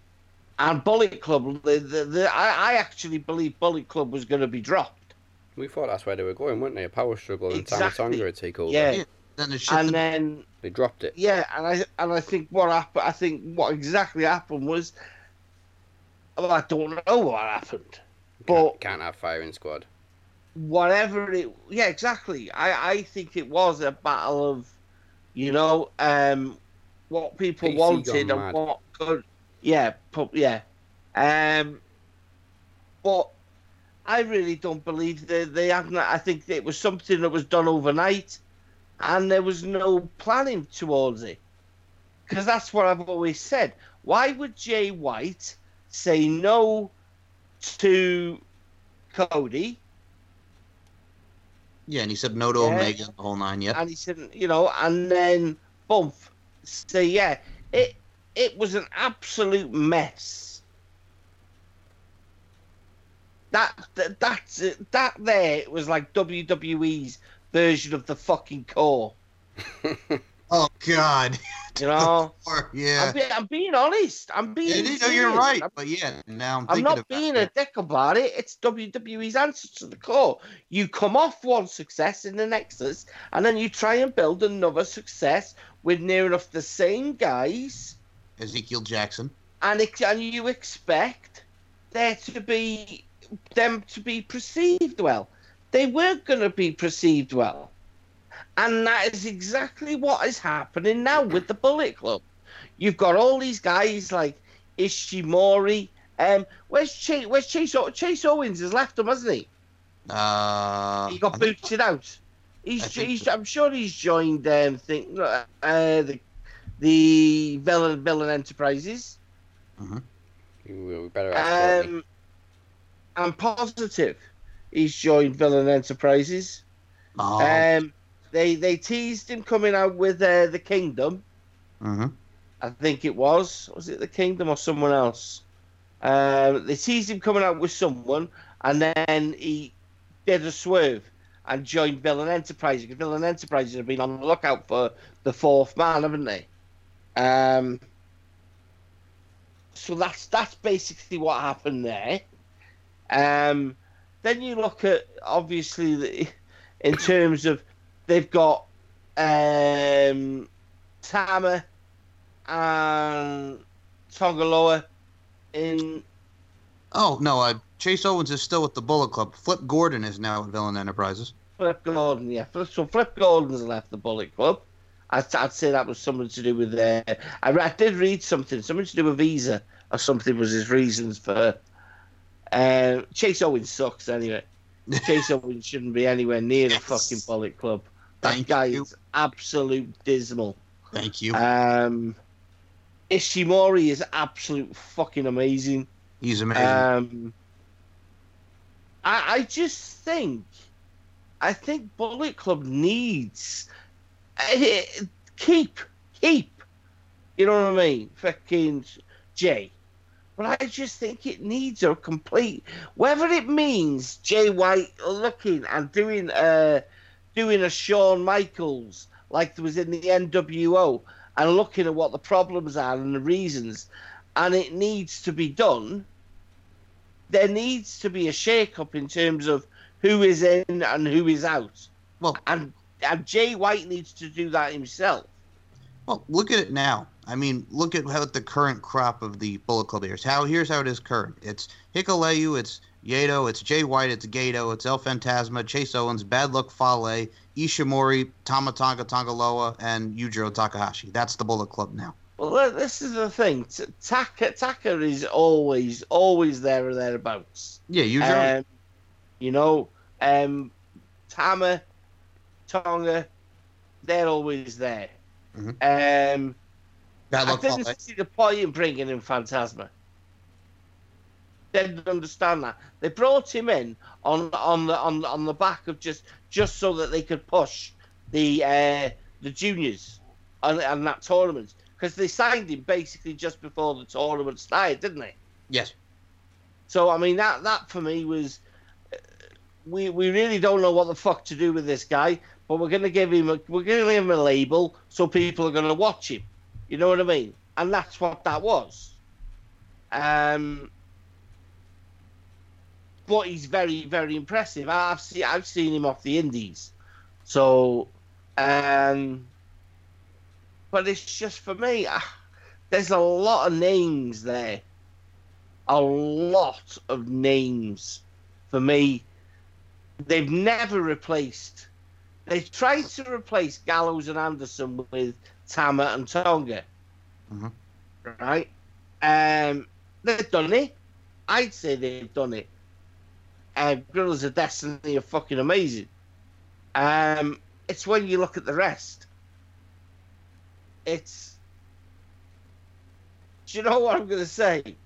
And Bullet Club. The, the, the, I, I actually believe Bullet Club was going to be dropped, We thought that's where they were going, weren't they? A power struggle and Exactly. Tama Tonga would take over. Yeah. Yeah. Then and then They dropped it. yeah, and I and I think what happened. I think what exactly happened was, well, I don't know what happened, Can't, but can't have firing squad. whatever it yeah exactly i i think it was a battle of you know um what people PC wanted and mad. what could yeah yeah um but i really don't believe that they haven't i think it was something that was done overnight and there was no planning towards it because that's what i've always said why would jay white say no to cody yeah, and he said no to Yeah. Omega, the whole nine. Yep. and he said, you know, and then bump, say, yeah, it it was an absolute mess. That, that that's it. that there it was like WWE's version of the fucking core, *laughs* Oh God. you know. *laughs* yeah. I'm, be, I'm being honest. I'm being. Yeah, you know, you're right, I'm, but yeah, now I'm I'm not being it. a dick about it. It's WWE's answer to the core. You come off one success in the Nexus, and then you try and build another success with near enough the same guys, Ezekiel Jackson. and it, and you expect there to be them to be perceived well. They weren't going to be perceived well, and that is exactly what is happening now with the Bullet Club. You've got all these guys like Ishimori. Um, where's Chase? Where's Chase? Chase Owens has left them, hasn't he? Uh, He got booted out. He's, he's so. I'm sure he's joined um think uh the the villain villain enterprises. We we better ask Um, I'm positive he's joined villain enterprises. Oh, Um, they they teased him coming out with uh, the Kingdom. mhm. I think it was. Was it the Kingdom or someone else? Um, they teased him coming out with someone, and then he did a swerve and joined Villain Enterprises. Because Villain Enterprises have been on the lookout for the fourth man, haven't they? Um, so that's that's basically what happened there. Um, then you look at obviously the, in terms of they've got um, Tama and Tanga Loa in Oh no, uh, Chase Owens is still with the Bullet Club. Flip Gordon is now at Villain Enterprises. Flip Gordon. Yeah, so Flip Gordon's left the Bullet Club. I'd, I'd say that was something to do with. Uh, I, I did read something, something to do with Visa or something was his reasons for. Uh, Chase Owens sucks anyway. *laughs* Chase Owens shouldn't be anywhere near Yes. the fucking Bullet Club. That Thank guy you. is absolute dismal. Thank you. Um, Ishimori is absolute fucking amazing. He's amazing. Um, I, I just think, I think Bullet Club needs Uh, keep, keep. You know what I mean? Fucking Jay. But I just think it needs a complete, whether it means Jay White looking and doing a, doing a Shawn Michaels like there was in the NWO and looking at what the problems are and the reasons, and it needs to be done there needs to be a shake-up in terms of who is in and who is out. Well- and Jay White needs to do that himself. Well, look at it now. I mean, look at how the current crop of the Bullet Club is. How here's how it is current. It's Hikuleo, it's Yato, it's Jay White, it's Gedo, it's El Phantasmo, Chase Owens, Bad Luck Fale, Ishimori, Tama Tonga Tangaloa, and Yujiro Takahashi. That's the Bullet Club now. Well, this is the thing. Taka Taka is always always there or thereabouts. Yeah, Yujiro. Um, you know, um, Tama, Tonga, they're always there. Mhm. Um, I didn't see the point in bringing in Phantasmo. Didn't understand that. They brought him in on on the on on the back of just just so that they could push the uh, the juniors on, on that tournament because they signed him basically just before the tournament started, didn't they? Yes. So I mean that that for me was we we really don't know what the fuck to do with this guy, but we're gonna give him a we're gonna give him a label so people are gonna watch him. You know what I mean? And that's what that was. Um, but he's very very impressive. I've seen I've seen him off the Indies, so um, but it's just for me. Uh, there's a lot of names there, a lot of names for me. They've never replaced. They tried to replace Gallows and Anderson with Tama and Tonga, Mhm. right? Um, they've done it. I'd say they've done it. Uh, Gorillas of Destiny are fucking amazing. Um, it's when you look at the rest. It's. Do you know what I'm going to say?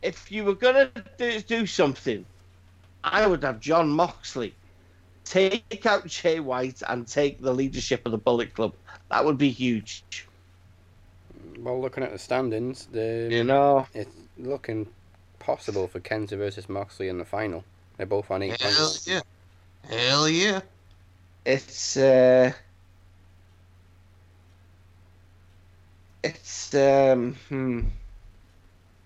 If you were going to do, do something, I would have Jon Moxley take out Jay White and take the leadership of the Bullet Club. That would be huge. Well, looking at the standings, the You know, it's looking possible for Kenta versus Moxley in the final. They're both on eight Hell points. yeah. Hell yeah. it's uh, it's um, hmm.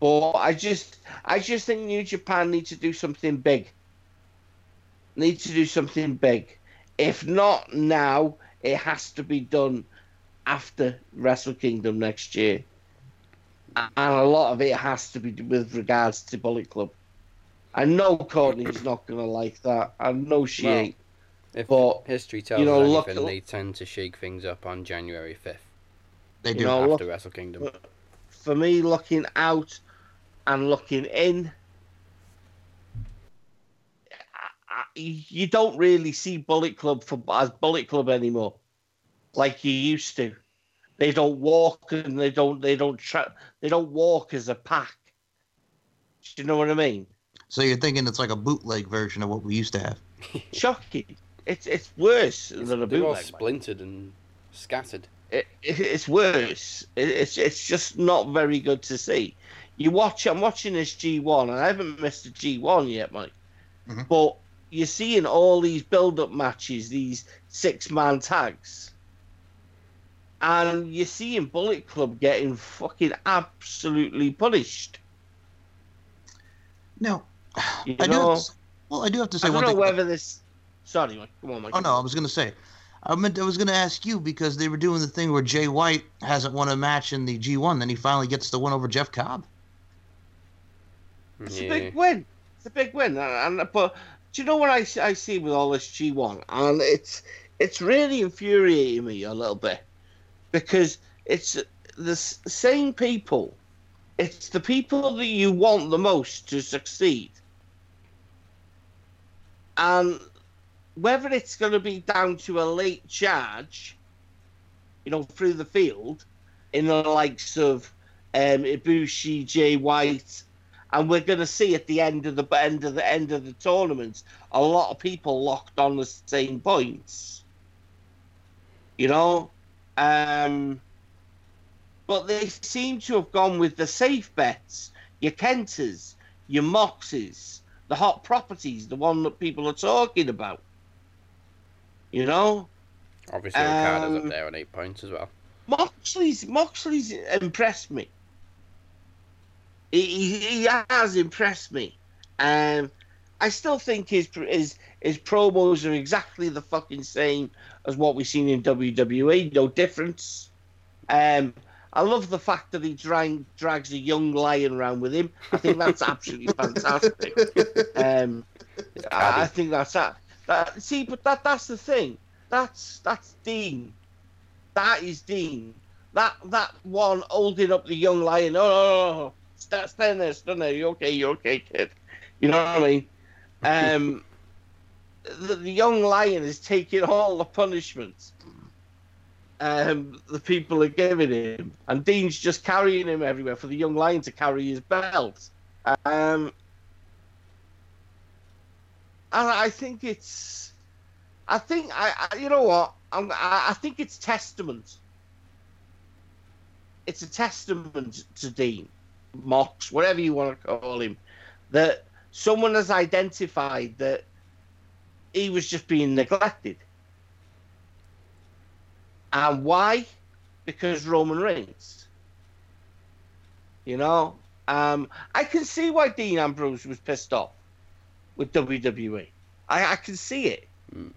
But I just, I just think New Japan need to do something big. Need to do something big. If not now, it has to be done after Wrestle Kingdom next year. And a lot of it has to be with regards to Bullet Club. I know Courtney's not gonna like that. I know she Well, ain't. If But, history tells you know, us look- anything, they tend to shake things up on January 5th They You do. know, after look- Wrestle Kingdom. for me, looking out and looking in, I- I- you don't really see Bullet Club for as Bullet Club anymore, like you used to. They don't walk and they don't they don't tra- they don't walk as a pack. Do you know what I mean? So you're thinking it's like a bootleg version of what we used to have. *laughs* Shocking. It's it's worse than a They're all bootleg. man. splintered and scattered. it, it, it's worse. It, it's it's just not very good to see. You watch. I'm watching this G1, and I haven't missed a G1 yet, Mike. Mhm. But you're seeing all these build-up matches, these six-man tags, and you're seeing Bullet Club getting fucking absolutely punished. No. You I do know, have to, well, I do have to say I don't one know thing. whether this. Sorry, Mike. Come on, Mike. Oh no, I was gonna say, I meant I was gonna ask you because they were doing the thing where Jay White hasn't won a match in the G1, then he finally gets the win over Jeff Cobb. Hmm, it's Yeah. a big win. It's a big win, and, and but do you know what I, I see with all this G one, and it's it's really infuriating me a little bit. Because it's the same people. It's the people that you want the most to succeed, and whether it's going to be down to a late charge, you know, through the field, in the likes of um, Ibushi, Jay White, and we're going to see at the end of the end of the end of the tournament a lot of people locked on the same points. You know, um, but they seem to have gone with the safe bets, your Kenters, your Moxes, the hot properties, the one that people are talking about. You know, Obviously, Um, up there on eight points as well. Moxley's Moxley's impressed me. He, he, has impressed me. Um, I still think his his his promos are exactly the fucking same as what we've seen in WWE. No difference. Um, I love the fact that he drag, drags a young lion around with him. I think that's *laughs* absolutely fantastic. Um, I, I think that's that. That see, but that that's the thing. That's that's Dean. That is Dean. That that one holding up the young lion. Oh, Stand, stand there, stand there. You okay? You okay, kid? You know what I mean? Um, *laughs* the, the young lion is taking all the punishment. Um, the people are giving him, and Dean's just carrying him everywhere for the young lion to carry his belt. Um, and I think it's, I think I, I you know what, I'm, I, I think it's testament. It's a testament to Dean, Mox, whatever you want to call him, that someone has identified that he was just being neglected. And why? Because Roman Reigns. You know, um, I can see why Dean Ambrose was pissed off with WWE. I, I can see it. Mm.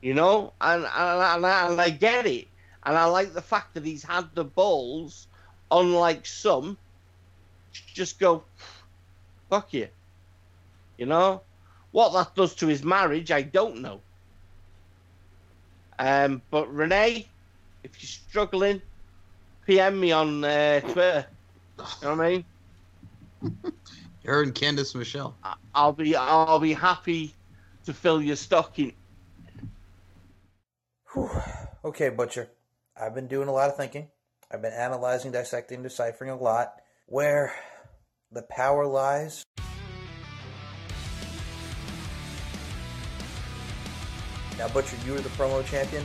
You know, and and, and, I, and I get it, and I like the fact that he's had the balls, unlike some, just go, fuck you. You know, what that does to his marriage, I don't know. Um, but Renee, if you're struggling, PM me on uh, Twitter. You know what I mean? *laughs* Her and Candice Michelle. I- I'll be I'll be happy to fill your stocking. Whew. Okay, Butcher. I've been doing a lot of thinking. I've been analyzing, dissecting, deciphering a lot. Where the power lies. Now, Butcher, you are the promo champion.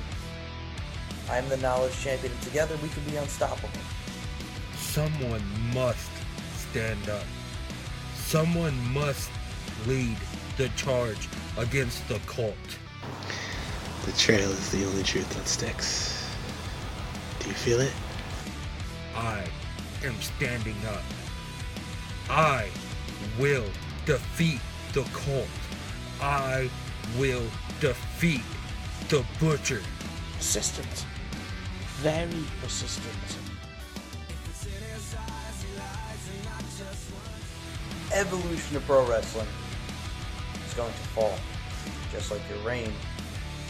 I'm the knowledge champion, and together we can be unstoppable. Someone must stand up. Someone must lead the charge against the cult. The trail is the only truth that sticks. Do you feel it? I am standing up. I will defeat the cult. I will defeat the butcher. Persistent. Very persistent. Evolution of pro wrestling is going to fall, just like your reign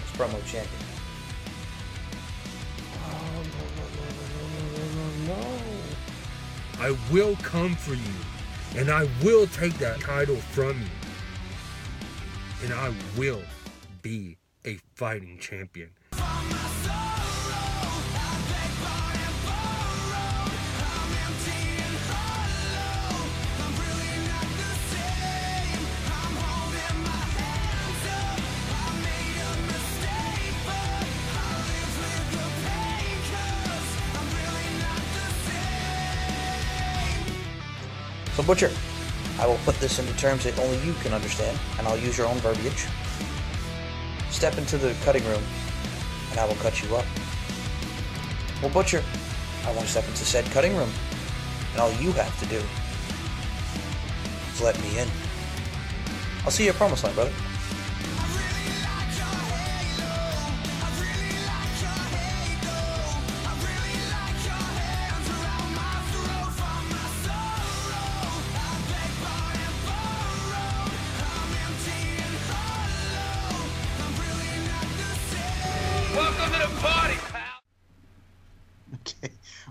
as promo champion. Oh, no, no, no, no, no, no, no. I will come for you, and I will take that title from you. And I will be a fighting champion. So, Butcher, I will put this into terms that only you can understand, and I'll use your own verbiage. Step into the cutting room, and I will cut you up. Well, Butcher, I want to step into said cutting room, and all you have to do is let me in. I'll see you at promo line, brother.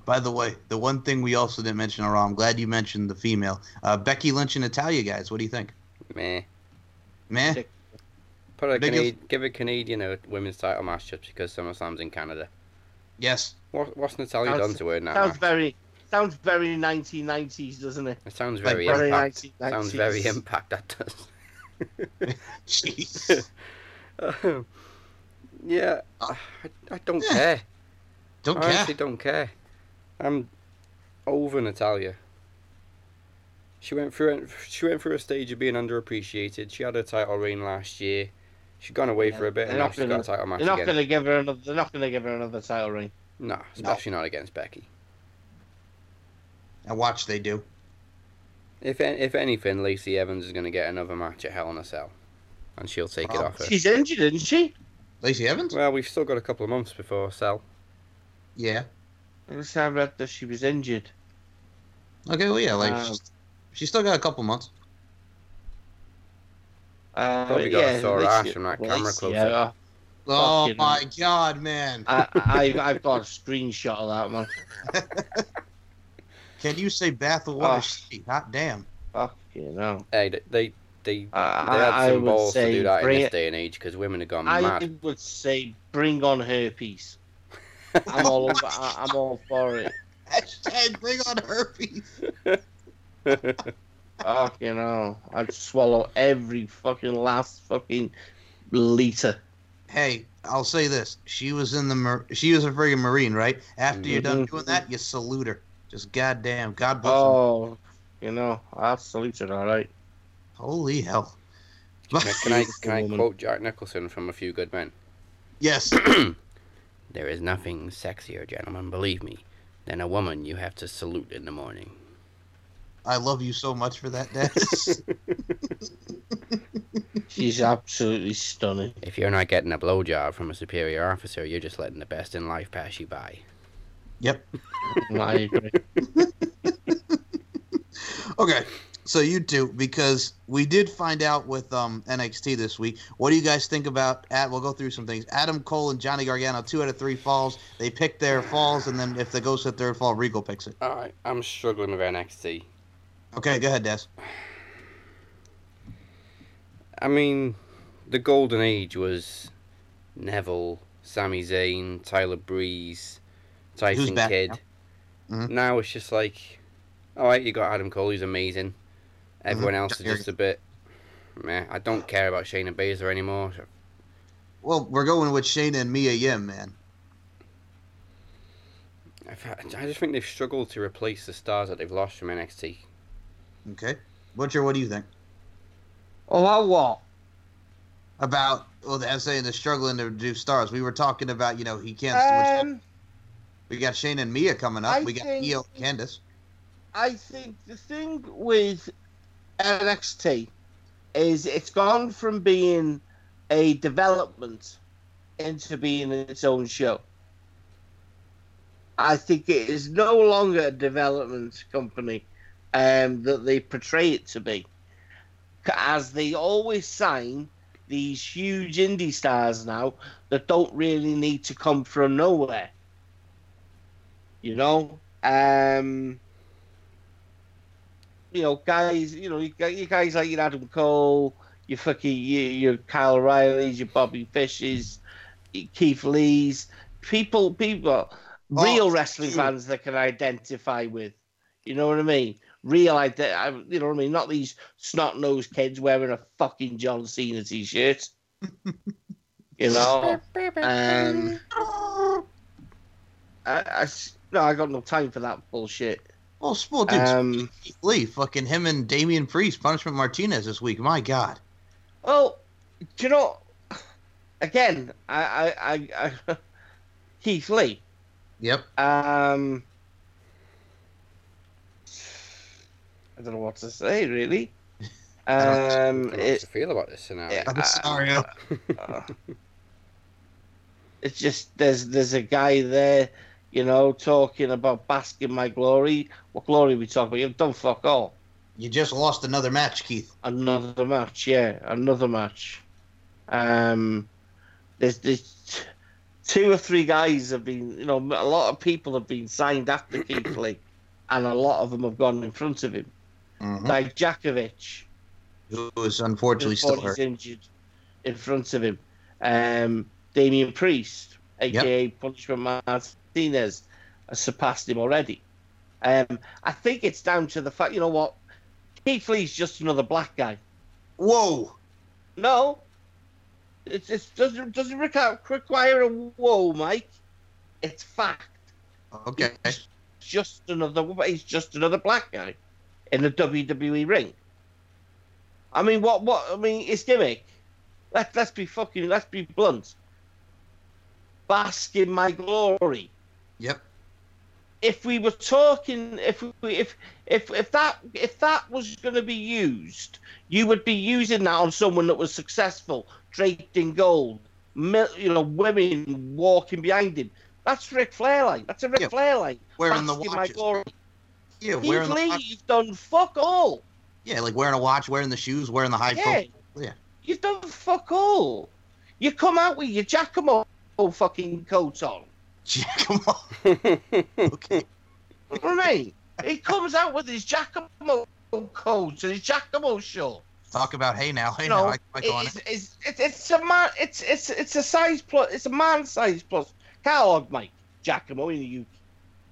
By the way, the one thing we also didn't mention, or I'm glad you mentioned the female, uh, Becky Lynch and Natalya, guys. What do you think? Meh. Meh. Put a Biggest- Canadian, give a Canadian a women's title match just because SummerSlam's in Canada. Yes. What, what's Natalya Sounds- done to her now? Sounds very sounds very 1990s, doesn't it? It sounds like very very impact. 1990s. Sounds very impact. That does. *laughs* *laughs* Jeez. Um, yeah, I, I don't Yeah. care. Don't I care. honestly don't care. I'm over Natalya. She went through she went through a stage of being underappreciated. She had her title reign last year. She's gone away for a bit, They're and now not she's got a gonna- title match They're not again. going to give her another. They're not going to give her another title reign. No, especially not against Becky. And watch they do. If if anything, Lacey Evans is going to get another match at Hell in a Cell, and she'll take it off her. She's injured, isn't she? Lacey Evans? Well, we've still got a couple of months before Cell. Yeah. I just I read that she was injured. Okay, well, yeah, like, Um, she's, she's still got a couple months. Uh, Probably got a sore Lacey- ass from that camera Lacey, close-up. yeah. Oh, Fucking my God, man. I, I, I've got a screenshot of that, man. *laughs* Can you say bath of water? Oh. State? Hot damn. Fuck you know. Hey, they they they, I, they had I, I some would balls to do that in this it. day and age because women have gone I mad. would say bring on herpes. I'm all over, I, I'm all for it. *laughs* Hashtag bring on herpes. Fuck you know. I'd swallow every fucking last fucking liter. Hey, I'll say this. She was in the mar- she was a friggin' marine, right? After you're done Mhm. doing that, you salute her. Just goddamn, God bless her. Oh, you know, I salute it. All right. Holy hell. Can I can I, *laughs* can I quote Jack Nicholson from A Few Good Men? yes. *clears throat* There is nothing sexier, gentlemen, believe me, than a woman you have to salute in the morning. I love you so much for that, Des. *laughs* She's absolutely stunning. If you're not getting a blowjob from a superior officer, you're just letting the best in life pass you by. yep. *laughs* I agree. *laughs* Okay. So you two, because we did find out with um, NXT this week. What do you guys think about? At we'll go through some things. Adam Cole and Johnny Gargano, two out of three falls. They pick their falls, and then if they go to the third fall, Regal picks it. Alright, I'm struggling with NXT. Okay, go ahead, Des. I mean, the golden age was Neville, Sami Zayn, Tyler Breeze, Tyson Kidd. now? Mhm. Now it's just like, alright, you got Adam Cole, who's amazing. Everyone else is just a bit, meh. I don't care about Shayna Baszler anymore. Well, we're going with Shayna and Mia Yim, man. I've had- I just think they've struggled to replace the stars that they've lost from NXT. Okay, Butcher, what do you think Oh, well, what? about? Well, I'm saying they're struggling to do stars. We were talking about, you know, he can't. switch Um, we got Shayna and Mia coming up. I we got think- Io and Candice. I think the thing with NXT is it's gone from being a development into being its own show. I think it is no longer a development company um, that they portray it to be, as they always sign these huge indie stars now that don't really need to come from nowhere. You know, um, you know, guys, you know, you, you guys like your Adam Cole, your fucking your, your Kyle O'Reilly's, your Bobby Fishes, your Keith Lee's, people, people, real wrestling dude. fans that can identify with. You know what I mean? Real, ide- you know what I mean? Not these snot nosed kids wearing a fucking John Cena t-shirt. *laughs* you know, um, *laughs* I, I no, I got no time for that bullshit. Well, small dude, Um, Keith Lee, fucking him and Damian Priest, Punishment Martinez this week. My God. Well, do you know? Again, I, I, I, I *laughs* Keith Lee. Yep. Um, I don't know what to say really. don't- *laughs* I Um, don't know what it, to feel about this scenario. Yeah. I'm sorry. uh, *laughs* it's just there's there's a guy there, you know, talking about basking my glory. What glory we talking about? You've done fuck all. You just lost another match, Keith. Another match, yeah, another match. Um, there's there's two or three guys have been, you know, a lot of people have been signed after Keith Lee, and a lot of them have gone in front of him. Mhm. Like Dijakovic, Who is unfortunately still hurt. injured, in front of him. Um, Damian Priest, aka Punishment Martinez, has surpassed him already. Um, I think it's down to the fact, you know what, Keith Lee's just another black guy. Whoa. No. It it doesn't doesn't require, require a whoa, Mike. It's fact. Okay. He's just another. He's just another black guy in the WWE ring. I mean, what? What? I mean, it's gimmick. Let Let's be fucking. Let's be blunt. Bask in my glory. Yep. If we were talking, if we, if if if that if that was going to be used, you would be using that on someone that was successful, draped in gold, you know, women walking behind him. That's Ric Flair line. That's a Ric Yeah, Flair line. Wearing the Bask in my watches. Yeah, wearing the watch. you've done fuck all. Yeah, like wearing a watch, wearing the shoes, wearing the high Yeah. Yeah. You've done fuck all. You come out with your Jacamo fucking coat on. Come on. *laughs* Okay. You know what I mean? He comes out with his Jacamo coat and his Jacamo shirt. Talk about hey now, hey You now. know, I, I go on it's, it. it's, it's, it's a man. It's it's it's a size plus. It's a man size plus. Catalog, Mike Jacamo in the UK.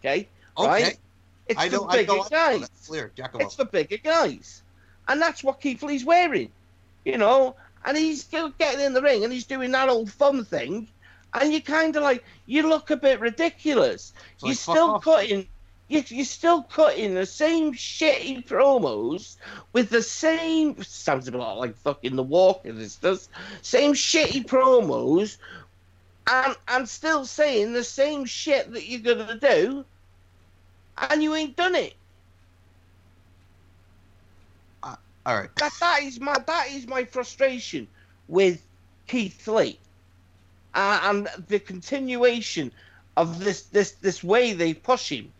Okay, Okay. right? It's I for know. I bigger go on guys. Clear. Jacamo. It's for bigger guys, and that's what Keith Lee's wearing. You know, and he's still getting in the ring and he's doing that old fun thing, and you're kind of like you look a bit ridiculous. It's you're like, still cutting. you, you're still cutting the same shitty promos with the same sounds a lot like fucking the walker this does same shitty promos and and still saying the same shit that you're gonna do and you ain't done it uh, All right. that that is my that is my frustration with Keith Lee uh, and the continuation of this this this way they push him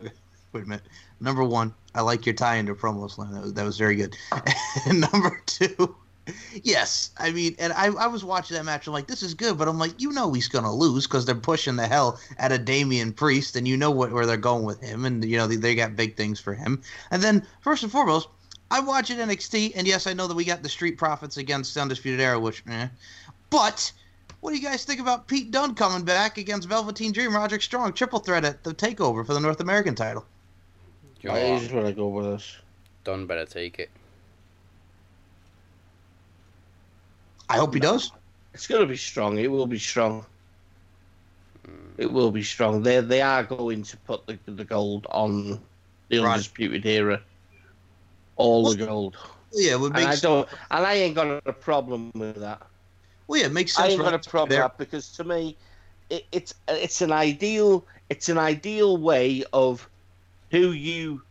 *laughs* Wait a minute. Number one, I like your tie into promo slam. That was, that was very good. *laughs* and number two, *laughs* yes, I mean, and I, I was watching that match. I'm like, this is good, but I'm like, you know, he's gonna lose because they're pushing the hell out of Damian Priest, and you know what where they're going with him, and you know they, they got big things for him. And then first and foremost, I watch it NXT, and yes, I know that we got the Street Profits against Undisputed Era, which, eh. but. What do you guys think about Pete Dunne coming back against Velveteen Dream, Roderick Strong, triple threat at the Takeover for the North American title? Do you know that what? is go with this Done better take it. I hope he does. it's gonna be strong it will be strong hmm. it will be strong they they are going to put the, the gold on the Right. undisputed era all the gold Yeah, it would and I don't and I ain't got a problem with that Well, yeah, it makes sense. ain't got a right problem with there. that because to me, it, it's it's an ideal it's an ideal way of who you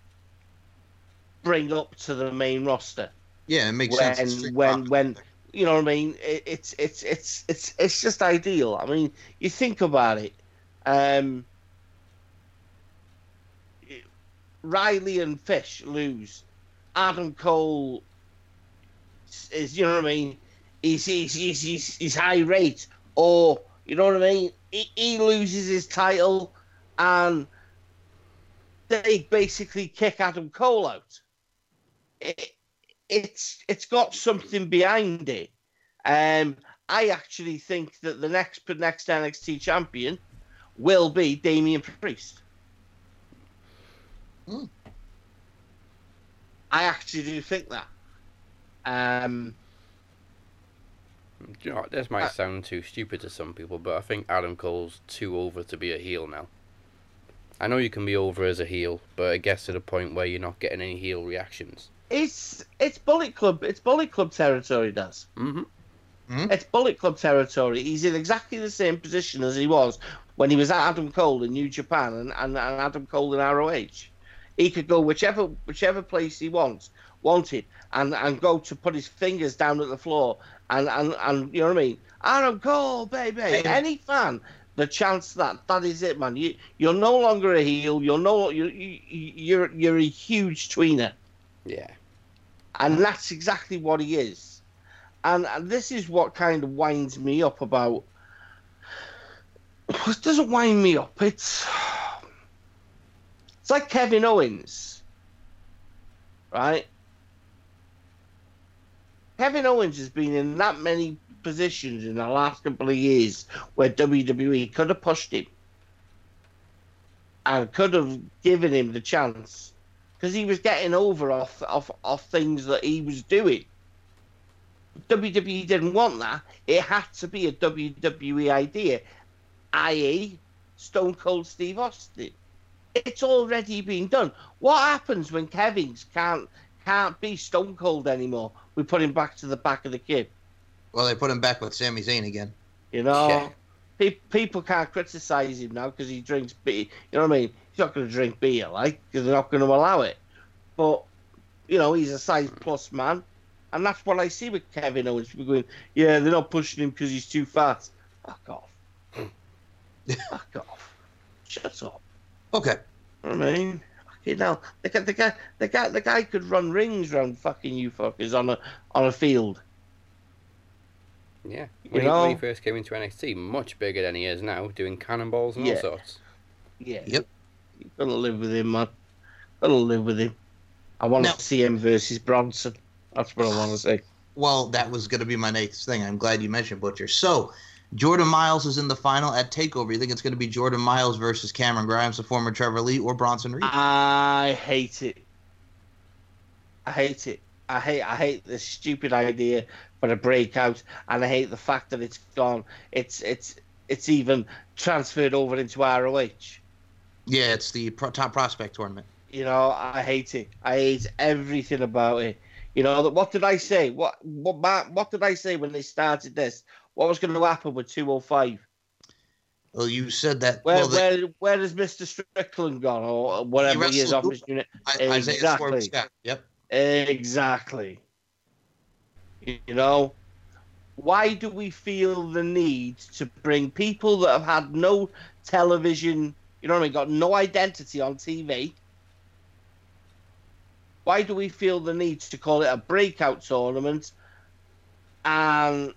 bring up to the main roster Yeah, it makes when sense. Street when when you know what I mean. It, it's it's it's it's it's just ideal. I mean, you think about it. Um, Riley and Fish lose. Adam Cole is you know what I mean. He's he's he's he's, he's high rate, or you know what I mean. He, he loses his title, and they basically kick Adam Cole out. It, it's it's got something behind it. Um, I actually think that the next next NXT champion will be Damian Priest. Hmm. I actually do think that. Um, Do you know what? This might Uh, sound too stupid to some people, but I think Adam Cole's too over to be a heel now. I know you can be over as a heel, but it gets to the point where you're not getting any heel reactions. it's it's Bullet Club. It's Bullet Club territory. Does Mm-hmm. it's Bullet Club territory. He's in exactly the same position as he was when he was at Adam Cole in New Japan and, and, and Adam Cole in ROH. He could go whichever whichever place he wants wanted and, and go to put his fingers down at the floor and, and, and you know what I mean? Adam Cole, baby. Hey. Any fan, the chance that that is it, man. You you're no longer a heel. You're no you you you're you're a huge tweener Yeah. and that's exactly what he is. And, and this is what kind of winds me up about. *sighs* It doesn't wind me up. It's *sighs* it's like Kevin Owens, right? Kevin Owens has been in that many positions in the last couple of years where WWE could have pushed him and could have given him the chance because he was getting over off, off off things that he was doing. WWE didn't want that. It had to be a WWE idea, i.e., Stone Cold Steve Austin. It's already been done. What happens when Kevin's can't can't be Stone Cold anymore? We put him back to the back of the kid. Well, they put him back with Sami Zayn again. You know, Yeah. Pe- people can't criticize him now because he drinks beer. You know what I mean? He's not going to drink beer, like, because they're not going to allow it. But you know, he's a size plus man, and that's what I see with Kevin Owens. People going, "Yeah, they're not pushing him because he's too fat." Fuck off. *laughs* Fuck off. Shut up. Okay. You know what I mean, you know, the guy, the guy, the guy, the guy could run rings around fucking you fuckers on a on a field. Yeah. You When, he, when know? he first came into NXT, much bigger than he is now, doing cannonballs and Yeah. all sorts. Yeah. Yep. You gotta live with him, man. Gotta live with him. I want Now- to see him versus Bronson. That's what I want to say. Well, that was going to be my next thing. I'm glad you mentioned Butcher. So, Jordan Myles is in the final at Takeover. You think it's going to be Jordan Myles versus Cameron Grimes, the former Trevor Lee, or Bronson Reed? I hate it. I hate it. I hate. I hate this stupid idea for a breakout, and I hate the fact that it's gone. It's it's it's even transferred over into ROH. Yeah, it's the pro- top prospect tournament. You know, I hate it. I hate everything about it. You know, what did I say? What what what did I say when they started this? What was going to happen with 205? Well, you said that. Where well, where where has Mr. Strickland gone or whatever he is wrestled off his unit? I- exactly. Yep. Exactly. You know, why do we feel the need to bring people that have had no television, you know what I mean, got no identity on TV? Why do we feel the need to call it a breakout tournament and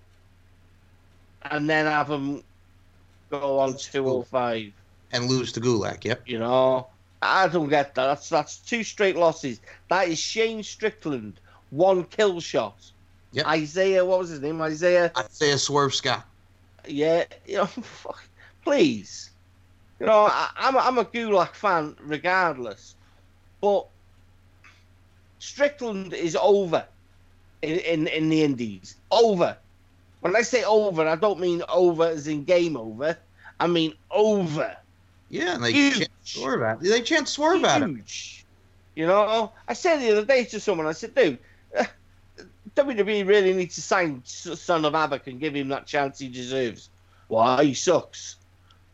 and then have them go on 205? And lose to Gulak. Yep. You know, I don't get that. That's that's two straight losses. That is Shane Strickland, one kill shot. Yep. Isaiah, what was his name? Isaiah. Isaiah Swerve Scott. Yeah, *laughs* you know, fuck, please. You know, I, I'm a, I'm a Gulak fan regardless, but Strickland is over in, in in the Indies. Over. When I say over, I don't mean over as in game over. I mean over. Yeah, and they Huge. chant Swerve at. They chant Swerve at him. huge. You know, I said the other day to someone, I said, dude, uh, WWE really needs to sign Son of Havoc and give him that chance he deserves. Why? He sucks.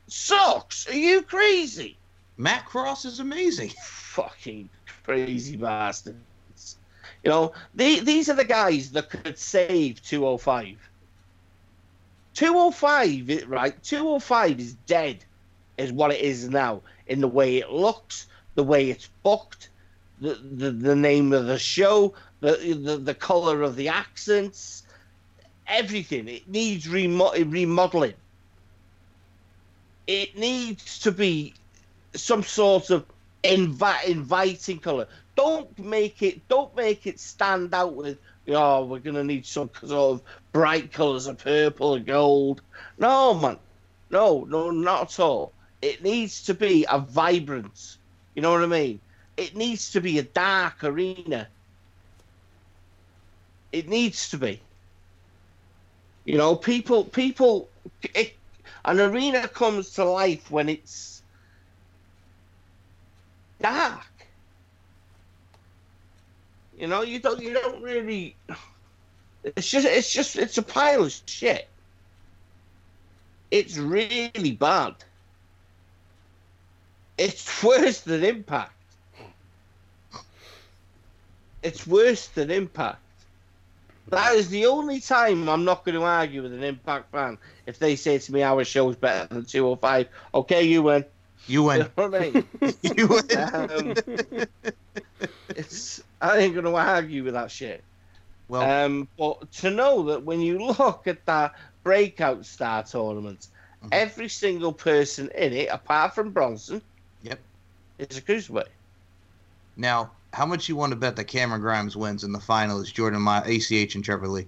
Sucks? Are you crazy? Matt Cross is amazing. *laughs* Fucking crazy bastards. You know, the, these are the guys that could save 205. 205, i- right? 205 is dead, is what it is now, in the way it looks, the way it's booked, the, the, the name of the show, the, the, the color of the accents, everything. It needs remo- remodeling. It needs to be some sort of invi- inviting color. Don't make it. Don't make it stand out with. Oh, we're gonna need some sort of bright colors of purple and gold. No, man. No, no, not at all. It needs to be a vibrant. You know what I mean? It needs to be a dark arena. It needs to be. You know, people, people. It, an arena comes to life when it's dark. You know, you don't you don't really it's just it's just it's a pile of shit. It's really bad. It's *laughs* worse than impact. It's worse than impact. That is the only time I'm not going to argue with an impact fan if they say to me our show's better than 205. Okay, you win. You You win. know what I mean? *laughs* you win. Um, it's I ain't gonna argue with that shit. well, Um, but to know that when you look at that breakout star tournament, Mhm. every single person in it, apart from Bronson, Yep. is a cruiserweight. now, how much you want to bet that Cameron Grimes wins in the final is Jordan Ma- ACH and Trevor Lee?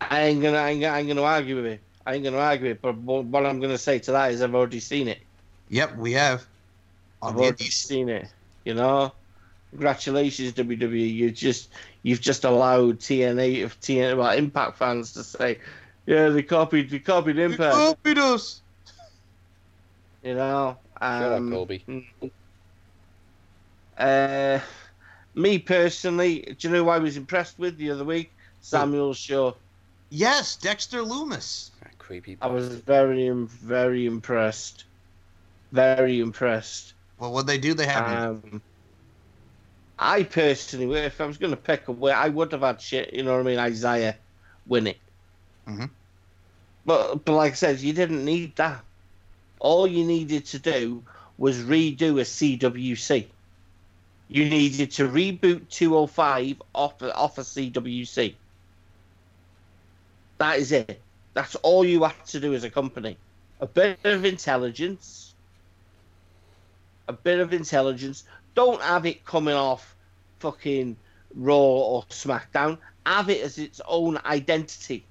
I ain't gonna, I ain't, gonna- I ain't gonna argue with it. I ain't gonna argue it. But what what I'm gonna say to that is I've already seen it. Yep, we have. I've already seen it. You know, congratulations WWE. You just you've just allowed TNA of TNA well, Impact fans to say, yeah, they copied they copied They Impact. copied us. You know, Shut up, um, Colby. Uh, me personally, do you know who I was impressed with the other week? Samuel Shaw. Yes, Dexter Loomis. Ah, creepy. I was very, very impressed. Very impressed. Well, what they do, they have. Um, I personally, if I was going to pick a way, I would have had shit. You know what I mean? Isaiah win it. Mhm. But, but like I said, you didn't need that. All you needed to do was redo a CWC. You needed to reboot 205 off off a CWC. That is it. That's all you have to do as a company. A bit of intelligence. A bit of intelligence. Don't have it coming off fucking Raw or SmackDown. Have it as its own identity.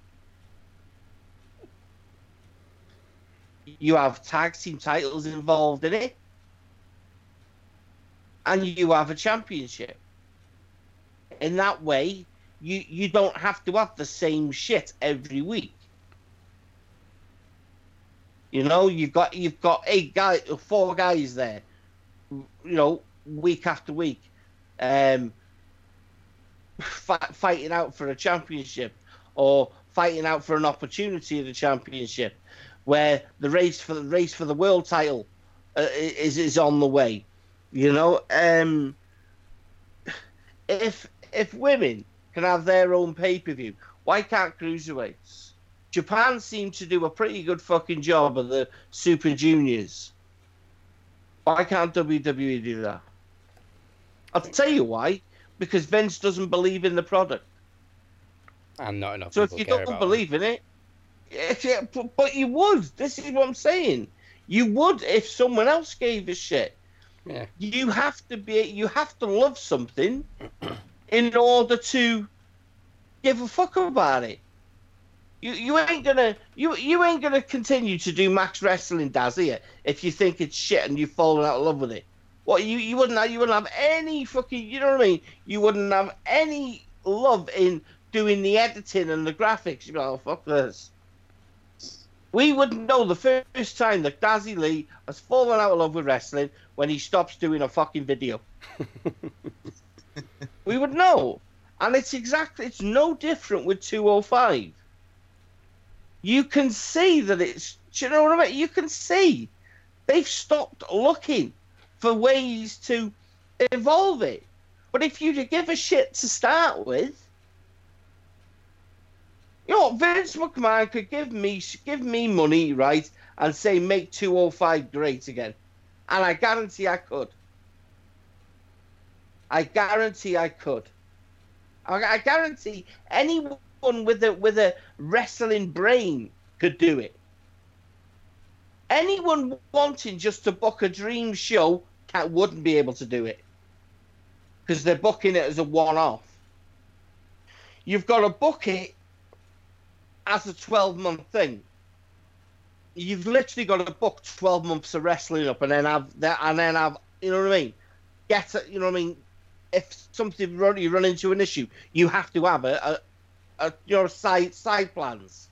You have tag team titles involved in it. And you have a championship. In that way, you, you don't have to have the same shit every week. You know, you've got you've got eight guys, four guys there. You know, week after week, um, fi- fighting out for a championship or fighting out for an opportunity in the championship, where the race for the race for the world title uh, is is on the way. You know, um, if if women can have their own pay per view, why can't cruiserweights? Japan seemed to do a pretty good fucking job of the Super Juniors. Why can't WWE do that? I'll tell you why. Because Vince doesn't believe in the product. And not enough So if you don't believe in it, yeah, but, but you would. This is what I'm saying. You would if someone else gave a shit. Yeah. You have to be. You have to love something *clears throat* in order to give a fuck about it. You you ain't gonna you you ain't gonna continue to do max wrestling, are you? If you think it's shit and you've fallen out of love with it. What you you wouldn't have, you wouldn't have any fucking you know what I mean? You wouldn't have any love in doing the editing and the graphics. You'd be like, oh fuck this. We wouldn't know the first time that Dazzy Lee has fallen out of love with wrestling when he stops doing a fucking video. *laughs* we would know. And it's exactly it's no different with 205. You can see that it's you know what I mean? You can see they've stopped looking for ways to evolve it. But if you give a shit to start with, you know, Vince McMahon could give me give me money, right, and say make 205 great again, and I guarantee I could. I guarantee I could. I, I guarantee anyone with a with a wrestling brain could do it. Anyone wanting just to book a dream show can, wouldn't be able to do it because they're booking it as a one-off. You've got to book it as a 12-month thing. You've literally got to book 12 months of wrestling up and then have that, and then have you know what I mean. Get it, you know what I mean. If something run, you run into an issue, you have to have a, a, a your side side plans.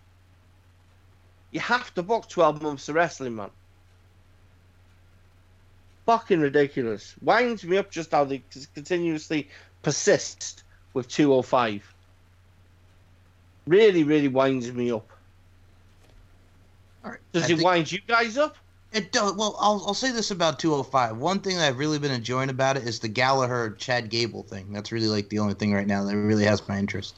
You have to book 12 months of wrestling, man. Fucking ridiculous. Winds me up just how they continuously persist with 205. Really, really winds me up. All right. Does I it wind you guys up? It does. Well, I'll, I'll say this about 205. One thing that I've really been enjoying about it is the Gallagher Chad Gable thing. That's really like the only thing right now that really has my interest.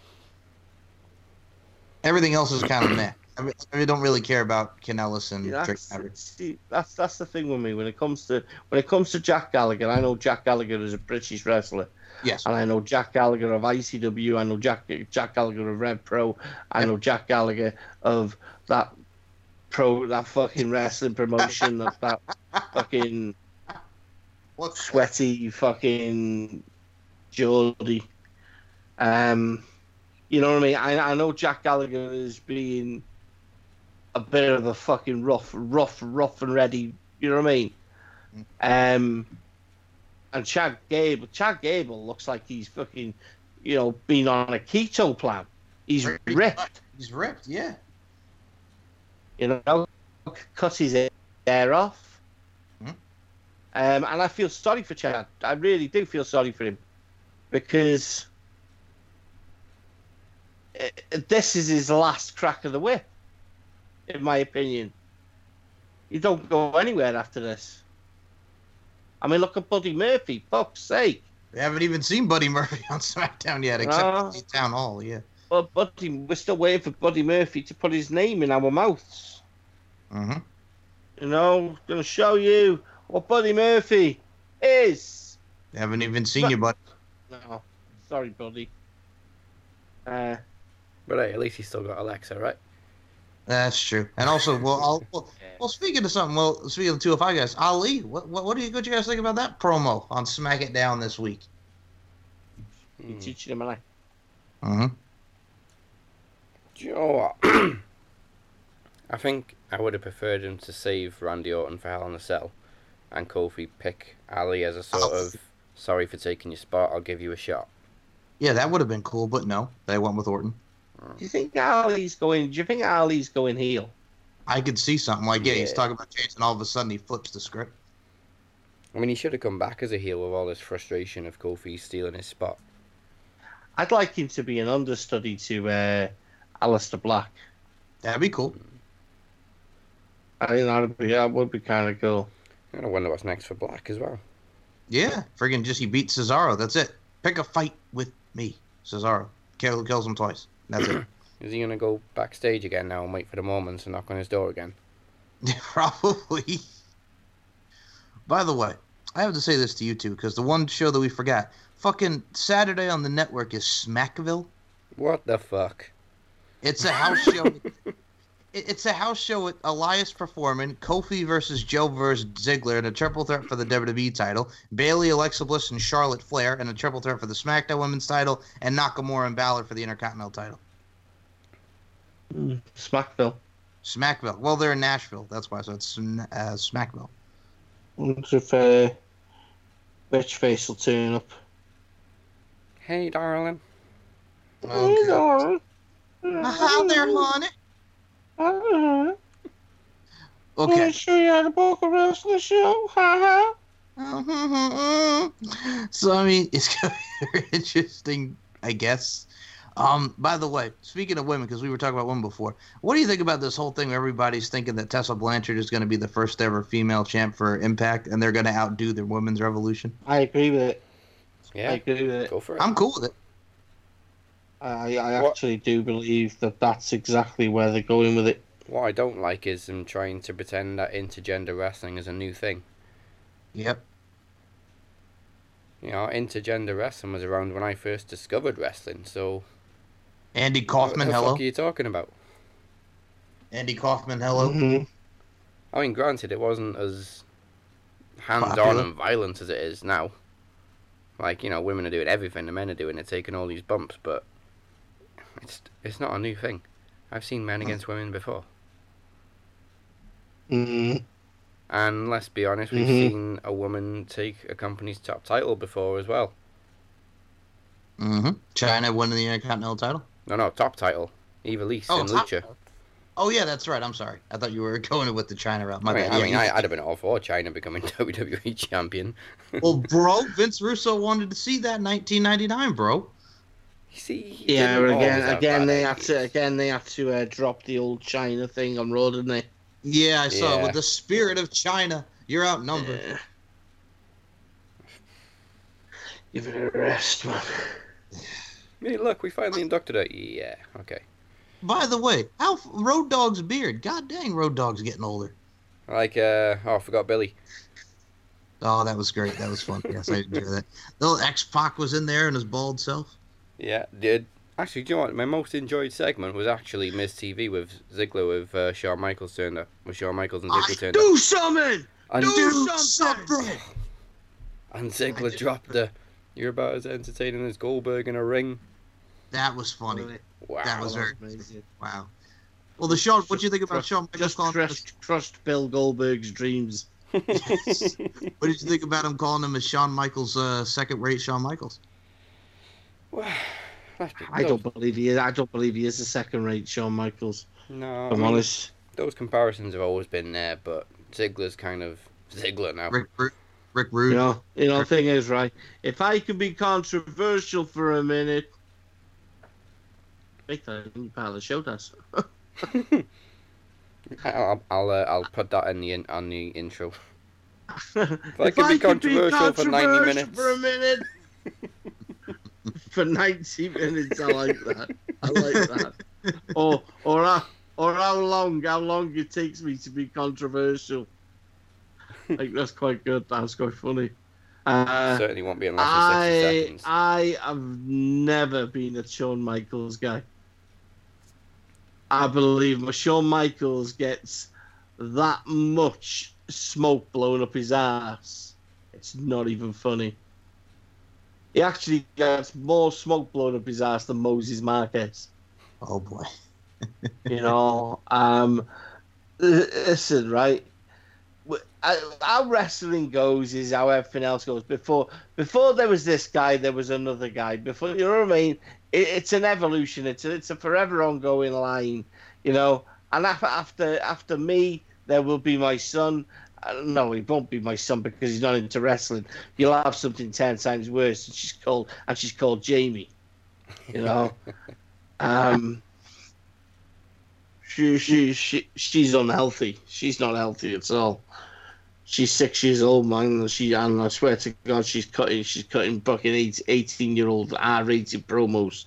Everything else is kind of meh. I, I don't really care about Kanellis and Drake that's, see, that's that's the thing with me when it comes to when it comes to Jack Gallagher. I know Jack Gallagher is a British wrestler, Yes. and I know Jack Gallagher of ICW. I know Jack Jack Gallagher of Rev Pro. I know Jack Gallagher of that pro that fucking wrestling promotion of that *laughs* fucking What? sweaty fucking Geordie. Um, you know what I mean? I, I know Jack Gallagher is being a bit of a fucking rough, rough, rough and ready. You know what I mean? Um, and Chad Gable, Chad Gable looks like he's fucking, you know, been on a keto plan. He's ripped. He's ripped, yeah. you know, cut his hair off. Hmm. Um, and I feel sorry for Chad. I really do feel sorry for him because uh, this is his last crack of the whip, in my opinion. You don't go anywhere after this. I mean, look at Buddy Murphy, fuck's sake. We haven't even seen Buddy Murphy on *laughs* SmackDown yet, except No. in Town Hall, yeah. Well, Buddy, we're still waiting for Buddy Murphy to put his name in our mouths. hmm You know, gonna show you what Buddy Murphy is. Haven't even seen you, Buddy. No, sorry, Buddy. Uh, But hey, at least he's still got Alexa, right? That's true. And also, well, I'll, well, well, *laughs* speaking of something, well, speaking of the 205 guys, Ali, what, what, what do you, what do you guys think about that promo on Smack It Down this week? you Hmm. teaching him, and I. hmm Do you know what? *clears throat* I think I would have preferred him to save Randy Orton for Hell in a Cell, and Kofi pick Ali as a sort Oh. of sorry for taking your spot. I'll give you a shot. Yeah, that would have been cool, but no, they went with Orton. Do you think Ali's going? Do you think Ali's going heel? I could see something like yeah, he's talking about changing. All of a sudden, he flips the script. I mean, he should have come back as a heel with all this frustration of Kofi stealing his spot. I'd like him to be an understudy to uh, Aleister Black. That'd be cool. I think that'd be that would be kind of cool. I wonder what's next for Black as well. Yeah, friggin' just he beat Cesaro. That's it. Pick a fight with me, Cesaro. Kill, kills him twice. That's it. *clears throat* Is he gonna go backstage again now and wait for the moment to knock on his door again? *laughs* Probably. By the way, I have to say this to you two because the one show that we forgot, fucking Saturday on the network is Smackville. What the fuck? It's a house show. *laughs* It- It's a house show with Elias performing, Kofi versus Joe versus Ziggler in a triple threat for the WWE title, Bayley, Alexa Bliss, and Charlotte Flair in a triple threat for the SmackDown Women's title, and Nakamura and Balor for the Intercontinental title. Smackville. Smackville. Well, they're in Nashville. That's why. So it's uh, Smackville. Wonder if uh, Bitch Face will turn up. Hey, darling. Okay. Hi there, honey. Uh-huh. Okay. show you how to book a wrestling show. Ha *laughs* so I mean, it's *laughs* gonna be very interesting, I guess. Um, by the way, speaking of women, because we were talking about women before, what do you think about this whole thing where everybody's thinking that Tessa Blanchard is going to be the first ever female champ for Impact, and they're going to outdo their women's revolution? I agree with it. Yeah, I agree with it. go for it. I'm cool with it. I, I What- actually do believe that that's exactly where they're going with it. What I don't like is them trying to pretend that intergender wrestling is a new thing. Yep. You know, intergender wrestling was around when I first discovered wrestling, so Andy what Kaufman, the hello. fuck are you talking about? Andy Kaufman, hello. Mhm. I mean, granted, it wasn't as hands-on and violent as it is now. Like, you know, women are doing everything, the men are doing it, taking all these bumps, but it's it's not a new thing. I've seen men against women before. Mhm. And let's be honest, we've Mhm. seen a woman take a company's top title before as well. Mm-hmm. Chyna won the Intercontinental title. No, no, top title. Eva Lise Oh, top- Lucha. Oh yeah, that's right. I'm sorry. I thought you were *laughs* going with the Chyna route. My I mean, bad. I mean, I, I'd have been all for Chyna becoming *laughs* WWE champion. well, bro, Vince Russo wanted to see that in 1999, bro. You see, Yeah, but again, again bad they had to again they had to uh, drop the old Chyna thing on road, didn't they? Yeah, I saw Yeah. with the spirit of Chyna. You're outnumbered. Yeah. Give it a rest, man. Hey, look, we finally inducted her. Yeah, okay. By the way, how Road Dog's beard? God dang, Road Dog's getting older. Like, uh, oh, I forgot Billy. Oh, that was great. That was fun. Yes, I enjoyed that. Little X Pac was in there and his bald self. Yeah, did. Actually, do you know what? My most enjoyed segment was actually Miz TV with Ziggler with uh, Shawn Michaels turned up. With Shawn Michaels and Ziggler turned up. Do something. And, do something. *laughs* and Ziggler dropped the. You're about as entertaining as Goldberg in a ring. That was funny. Wow. That was very amazing. wow. Well, the Shawn. What do you think about Just- Shawn Michaels Just calling him? crushed, crushed Bill Goldberg's dreams. *laughs* What did you think about him calling him as Shawn Michaels' uh, second-rate Shawn Michaels? Well, I don't believe he is. I don't believe he is a second-rate Shawn Michaels. No, I'm I mean, honest. those comparisons have always been there, but Ziggler's kind of Ziggler now. Rick, Rick, Rick Rude. You know, you know. The thing is, right? If I can be controversial for a minute, make that a part of the show. Does *laughs* I'll I'll, uh, I'll put that in the in, on the intro. *laughs* if I can be controversial for 90 minutes. for a minute, *laughs* for ninety minutes, I like that. I like that. or or how, or how long? How long it takes me to be controversial? Like that's quite good. That's quite funny. Uh, Certainly won't be in less than 60 I seconds. I have never been a Shawn Michaels guy. I believe my Shawn Michaels gets that much smoke blowing up his ass. It's not even funny. He actually gets more smoke blown up his ass than Moses Marquez. Oh boy. You know, um, listen, right? How wrestling goes is how everything else goes. Before, before there was this guy, there was another guy. Before, you know what I mean? It, it's an evolution. It's a, it's a forever ongoing line. You know, and after after after me, there will be my son. No, he won't be my son because he's not into wrestling. You'll have something ten times worse. And she's called and she's called Jamie. You know, *laughs* um, she she she she's unhealthy. She's not healthy at all. She's six years old, man. and She and I swear to God, she's cutting she's cutting fucking eight, 18 year old R-rated promos.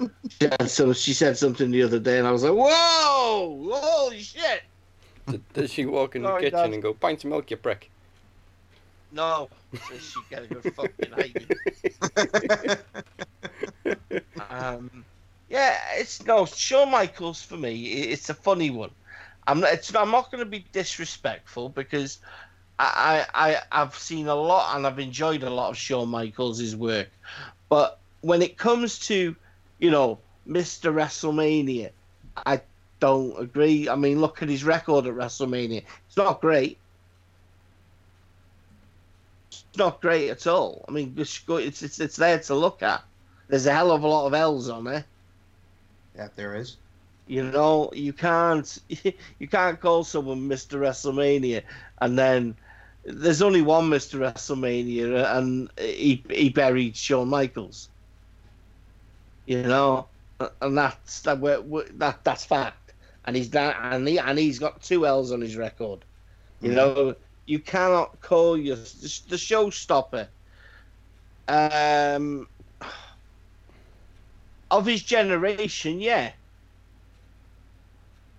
she, had some, she said something the other day, and I was like, "Whoa, holy shit!" D- Does she walk in the Sorry, kitchen Dad. and go, pint of milk, you prick"? No, says she got a good fucking hate. *laughs* Um, yeah, it's no Shawn Michaels for me. i- It's a funny one. I'm not. It's, I'm not going to be disrespectful because I, I I I've seen a lot and I've enjoyed a lot of Shawn Michaels' work, but when it comes to, you know, Mr. WrestleMania, I don't agree. I mean, look at his record at WrestleMania. It's not great. It's not great at all. I mean, it's it's it's there to look at. There's a hell of a lot of L's on there. Yeah, there is. You know, you can't *laughs* you can't call someone Mr. WrestleMania and then there's only one Mr. WrestleMania and he he buried Shawn Michaels. You know, and that's that that that's fact. And he's that and he and he's got two L's on his record. You know, you cannot call your the, the showstopper. Um, of his generation, yeah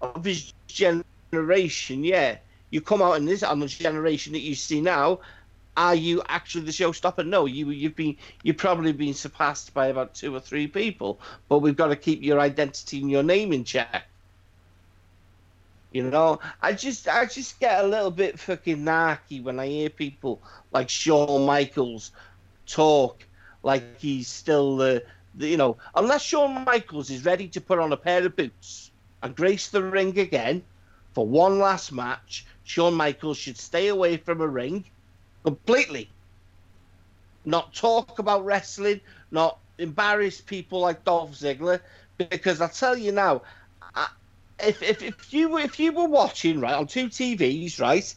of his generation, yeah. You come out in this on the generation that you see now. Are you actually the showstopper? No, you you've been you've probably been surpassed by about two or three people. But we've got to keep your identity and your name in check. You know, I just I just get a little bit fucking narky when I hear people like Shawn Michaels talk like he's still the, the you know unless Shawn Michaels is ready to put on a pair of boots and grace the ring again for one last match, Shawn Michaels should stay away from a ring completely. Not talk about wrestling, not embarrass people like Dolph Ziggler, because I tell you now, if, if if you were if you were watching right on two TVs, right,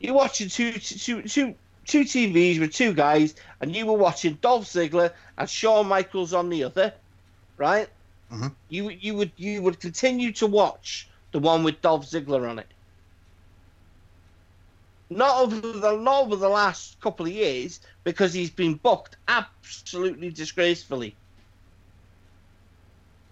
you're watching two two two two TVs with two guys, and you were watching Dolph Ziggler and Shawn Michaels on the other, right? Mhm. You you would you would continue to watch the one with Dolph Ziggler on it. Not over the not over the last couple of years because he's been booked absolutely disgracefully.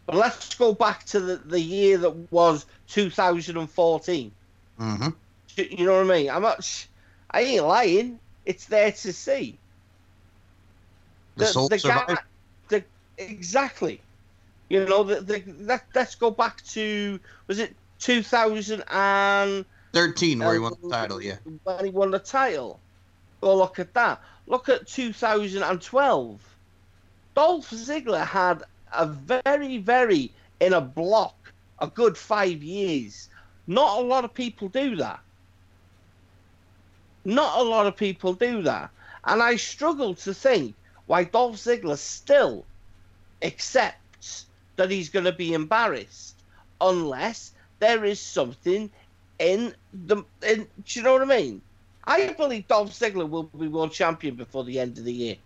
But let's go back to the, the year that was 2014. Mm-hmm. You know what I mean? I'm not. I ain't lying. It's there to see. The, soul survived. the, exactly. You know, the, the, let, let's go back to was it 2000 and 13, where he won uh, the title, yeah. when he won the title. Well, look at that. Look at 2012. Dolph Ziggler had a very, very in a block, a good five years. Not a lot of people do that. Not a lot of people do that. And I struggle to think why Dolph Ziggler still accepts that he's going to be embarrassed unless there is something in the. In, do you know what I mean? I believe Dolph Ziggler will be world champion before the end of the year.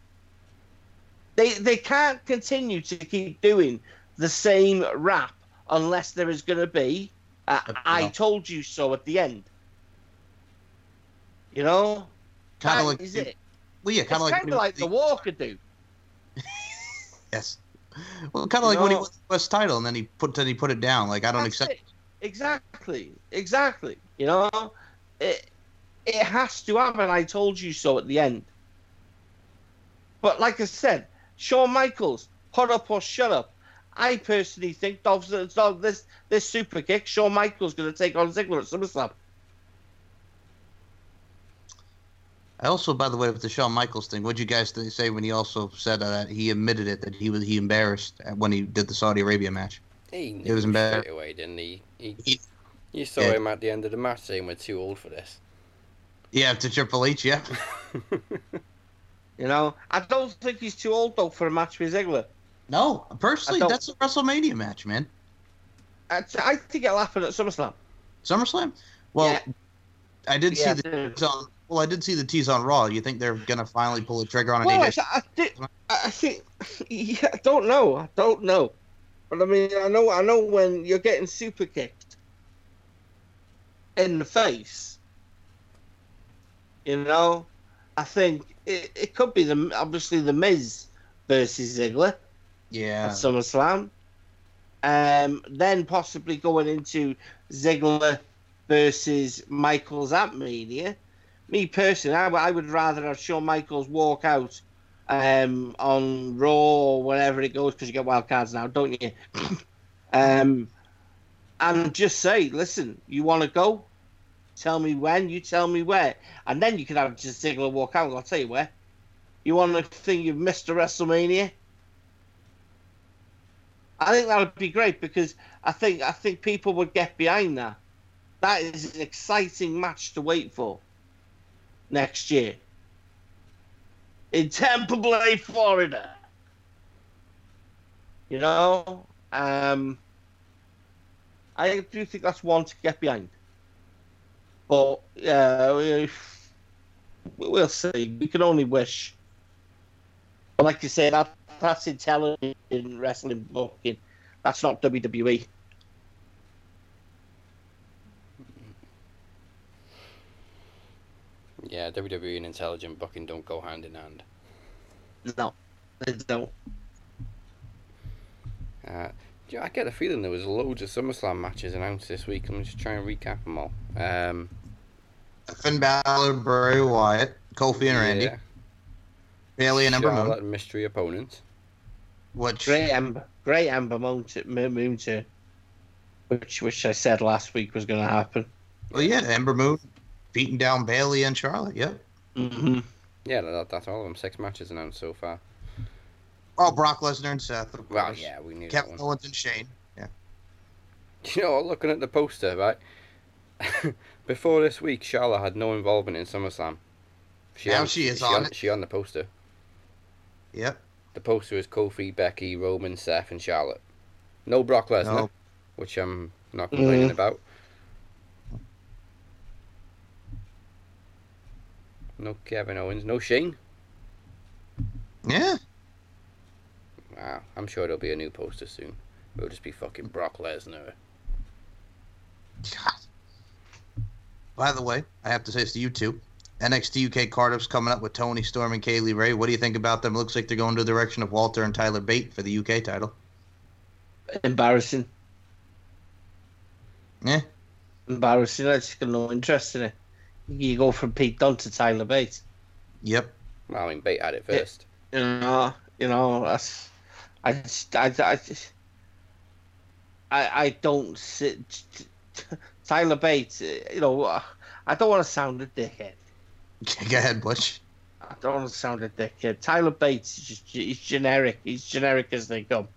They they can't continue to keep doing the same rap unless there is going to be uh, "I told you so at the end. You know, Kind of like, is it. well, yeah, kind of like, like the Walker do. *laughs* yes. Well, kind of like You when he won the West title, and then he put then he put it down. Like I don't That's accept. it. Exactly, exactly. You know, it it has to happen. I told you so at the end. But like I said, Shawn Michaels, put up or shut up. I personally think Dolph Ziggler, this this super kick, Shawn Michaels going to take on Ziggler at SummerSlam. I also, by the way, with the Shawn Michaels thing, what'd you guys say when he also said that he admitted it that he was he embarrassed when he did the Saudi Arabia match? He It was embarrassed. straight away, didn't he? he He- you saw Yeah. him at the end of the match saying we're too old for this. Yeah, to Triple H, yeah. *laughs* You know, I don't think he's too old though for a match with Ziggler. No, personally, that's a WrestleMania match, man. I, I think it'll happen at SummerSlam. SummerSlam. Well, Yeah. I did Yeah, see the tease on. Well, I did see the tease on Raw. You think they're gonna finally pull the trigger on an Well, I, AJ? I, thi- I think, *laughs* yeah, I don't know. I don't know. But I mean, I know, I know when you're getting super kicked in the face. You know, I think it, it could be the obviously the Miz versus Ziggler Yeah. at SummerSlam. Um, then possibly going into Ziggler versus Michaels at Mania. Me personally, I would rather have Shawn Michaels walk out um, on Raw or wherever it goes because you get wild cards now, don't you? *laughs* um, and just say, listen, you want to go? Tell me when, you tell me where. And then you can have just Ziggler walk out. I'll tell you where. You want to think you've missed a WrestleMania? I think that would be great because I think I think people would get behind that. That is an exciting match to wait for next year in Tampa Bay, Florida. You know, um, I do think that's one to get behind. But yeah, we, we'll see. We can only wish. But like you say, that that's intelligent wrestling booking. That's not. WWE. Yeah, WWE and intelligent booking don't go hand in hand. No, they don't. Uh, do you know, I get the feeling there was loads of SummerSlam matches announced this week. I'm just trying to recap them all. Um, Finn Balor, Bray Wyatt, Kofi and Randy, yeah, Bayley and Ember Charlotte Moon. and mystery opponent. Which Great Ember, great Ember Moon, to, Moon Moon to, which which I said last week was going to happen. well, yeah, Ember Moon beating down Bayley and Charlotte. Yep. hmm Yeah, that, that's all of them. Six matches announced so far. Oh, Brock Lesnar and Seth. Of Well, course. yeah, we knew Kevin one. Owens and Shane. Yeah. *laughs* You know, what, looking at the poster, right? *laughs* Before this week, Charlotte had no involvement in SummerSlam. Now on- she is she on on it. She on the poster. Yep. The poster is Kofi, Becky, Roman, Seth, and Charlotte. No Brock Lesnar, No. which I'm not complaining Mhm. about. No Kevin Owens, no Shane. Yeah. Wow, I'm sure there'll be a new poster soon. It'll just be fucking Brock Lesnar. God. By the way, I have to say this to you two. NXT UK Cardiff's coming up with Toni Storm and Kay Lee Ray. What do you think about them? Looks like they're going to the direction of Walter and Tyler Bate for the UK title. Embarrassing, Yeah. embarrassing. I just got no interest in it. You go from Pete Dunne to Tyler Bates. Yep. Well, I mean, Bate had it first. You know, you know. That's I just, I, I just, I, I don't sit. Tyler Bates. uh, You know, uh, I don't want to sound a dickhead. *laughs* Go ahead, Butch. I don't want to sound a dickhead. Tyler Bates is just he's generic. He's generic as they come.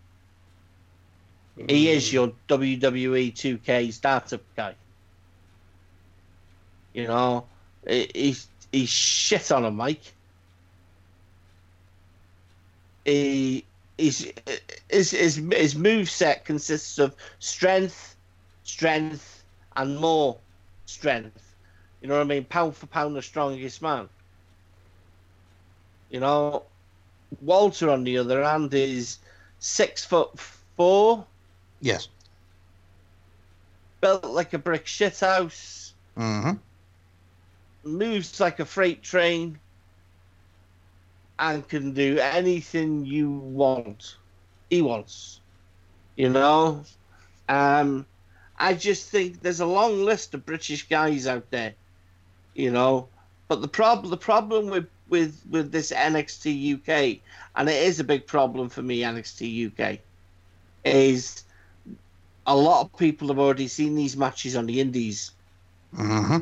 He is your WWE 2K startup guy. You know, he- he's he's shit on a mic. He he's his his his move set consists of strength, strength, and more strength. You know what I mean? Pound for pound, the strongest man. You know, Walter on the other hand is six foot four, Yes. built like a brick shithouse, Mm-hmm. moves like a freight train, and can do anything you want. He wants. You know? Um I just think there's a long list of British guys out there. You know? But the problem the problem with, with, with this NXT UK, and it is a big problem for me, NXT UK, is a lot of people have already seen these matches on the indies Mm-hmm.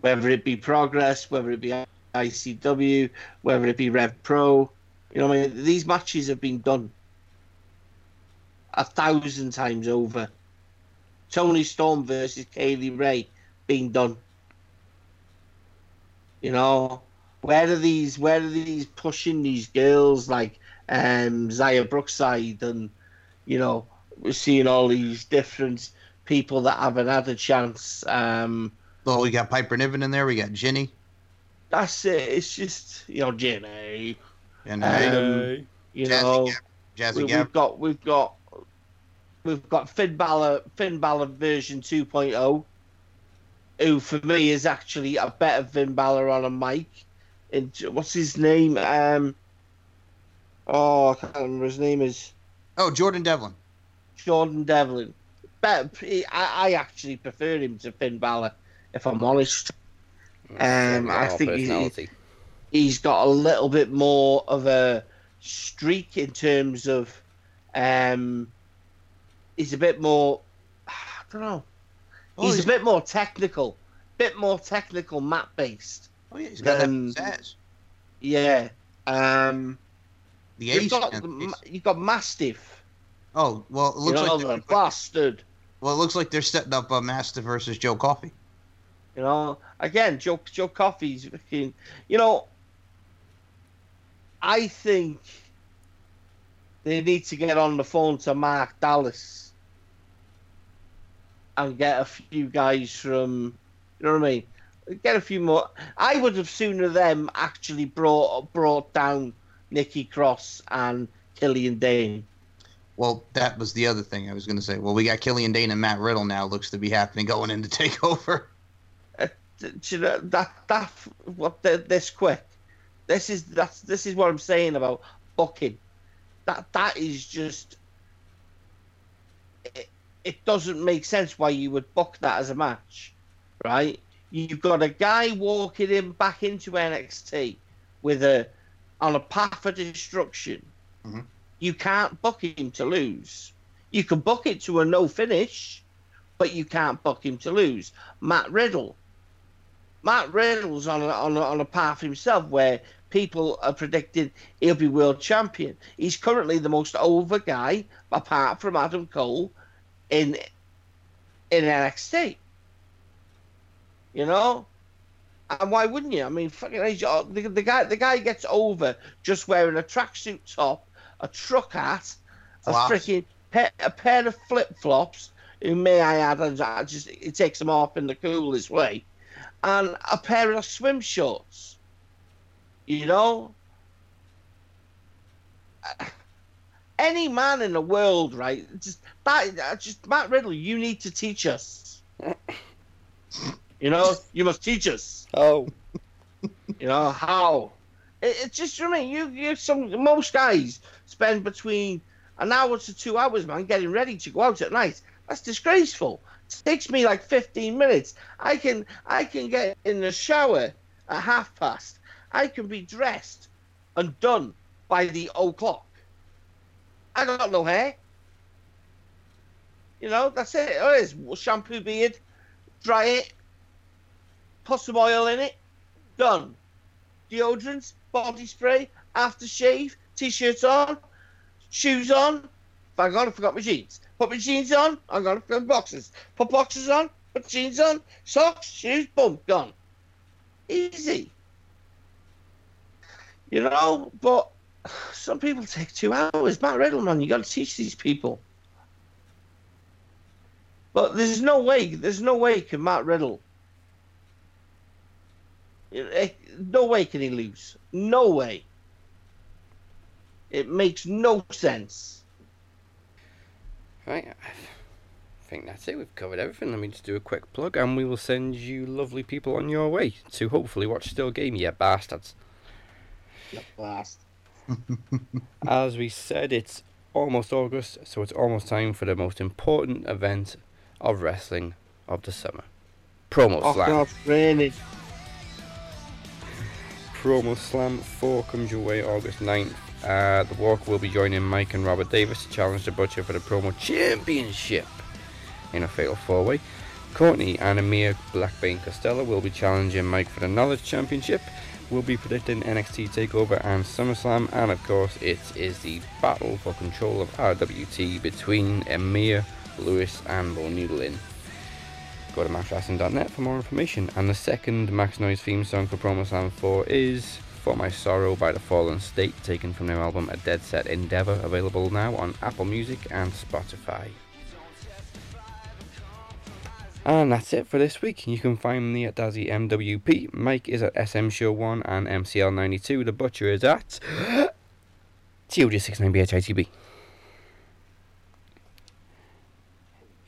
whether it be Progress, whether it be ICW, whether it be Rev Pro. You know, what I mean, these matches have been done a thousand times over. Toni Storm versus Kay Lee Ray being done. You know, where are these? Where are these pushing these girls like um, Xia Brookside and you know we're seeing all these different people that haven't had a chance. Um, Well, we got Piper Niven in there. We got Jinny. that's it. It's just you know, Jinny. And Um, You Jazzy know, Gab- Jazzy we, Gab. we've got we've got we've got Finn Balor Finn Balor version 2.0, who for me is actually a better Finn Balor on a mic. And what's his name? Um, oh, I can't remember his name is Oh, Jordan Devlin. Jordan Devlin. Better, I, I actually prefer him to Finn Balor, if I'm honest. Um, I think he, he's got a little bit more of a streak in terms of um he's a bit more *sighs* I don't know. Oh, he's, he's- a bit more technical. Bit more technical map based. Oh yeah, he's got that pizzazz. Yeah. Um The you've got you've got Mastiff. oh well, it You looks know, like bastard. well, it looks like they're setting up a Master versus Joe Coffey. You know, again, Joe Joe Coffey's fucking. You know, I think they need to get on the phone to Mark Dallas and get a few guys from. You know what I mean? Get a few more. I would have sooner them actually brought brought down Nikki Cross and Killian Dain. Well, that was the other thing I was going to say. Well, we got Killian Dain and Matt Riddle now. Looks to be happening going into Takeover. *laughs* Uh, do you know, that that what this quick. This is that's this is what I'm saying about booking. That that is just. It, it doesn't make sense why you would book that as a match, right? You've got a guy walking in back into NXT with a on a path of destruction. Mhm. You can't book him to lose. You can book it to a no finish, but you can't book him to lose. Matt Riddle. Matt Riddle's on a, on a, on a path himself where people are predicting he'll be world champion. He's currently the most over guy, apart from Adam Cole, in in NXT. You know, and why wouldn't you? I mean, fucking the, the guy the guy gets over just wearing a tracksuit top, a truck hat, a freaking pa- a pair of flip flops. Who may I add, and I just it takes them off in the coolest way, and a pair of swim shorts. You know, any man in the world, right? Just that, uh, just Matt Riddle, you need to teach us. You know, you must teach us. Oh, You know how? It, it just I mean, you you some most guys spend between an hour to two hours, man, getting ready to go out at night. That's disgraceful. It takes me like fifteen minutes. I can I can get in the shower at half past. I can be dressed and done by the o'clock. I got no hair. You know, that's it. Oh, it is shampoo beard, dry it, put some oil in it, done. Deodorant, body spray, aftershave, t-shirts on, shoes on. Bang on, I forgot my jeans. Put my jeans on, I'm gonna put boxes. Put boxes on, put jeans on, socks, shoes, boom, gone. Easy. You know, but some people take two hours. Matt Riddle, man, you got to teach these people. But there's no way, there's no way can Matt Riddle. No way can he lose. No way. It makes no sense. right. I think that's it. We've covered everything. Let me just do a quick plug, and we will send you lovely people on your way to hopefully watch Still Game, you bastards. Last. *laughs* As we said, it's almost August, so it's almost time for the most important event of wrestling of the summer. Promo Oh, Slam. God, raining. *laughs* Promo Slam 4 comes your way August 9th. Uh, the Walk will be joining Mike and Robert Davis to challenge the Butcher for the Promo Championship in a fatal four way. Courtney and Amir Blackbane Costello will be challenging Mike for the Knowledge Championship. We'll be predicting NXT TakeOver and SummerSlam, and of course, it is the battle for control of RWT between Amir, Lewis, and O'Neill in. Go to maxwrestling.net for more information. And the second Max Noise theme song for PromoSlam 4 is For My Sorrow by The Fallen State, taken from their album A Dead Set Endeavour, available now on Apple Music and Spotify. And that's it for this week. You can find me at Dazzy MWP. Mike is at SM Show 1 and MCL92. The Butcher is at TOG69BHITB.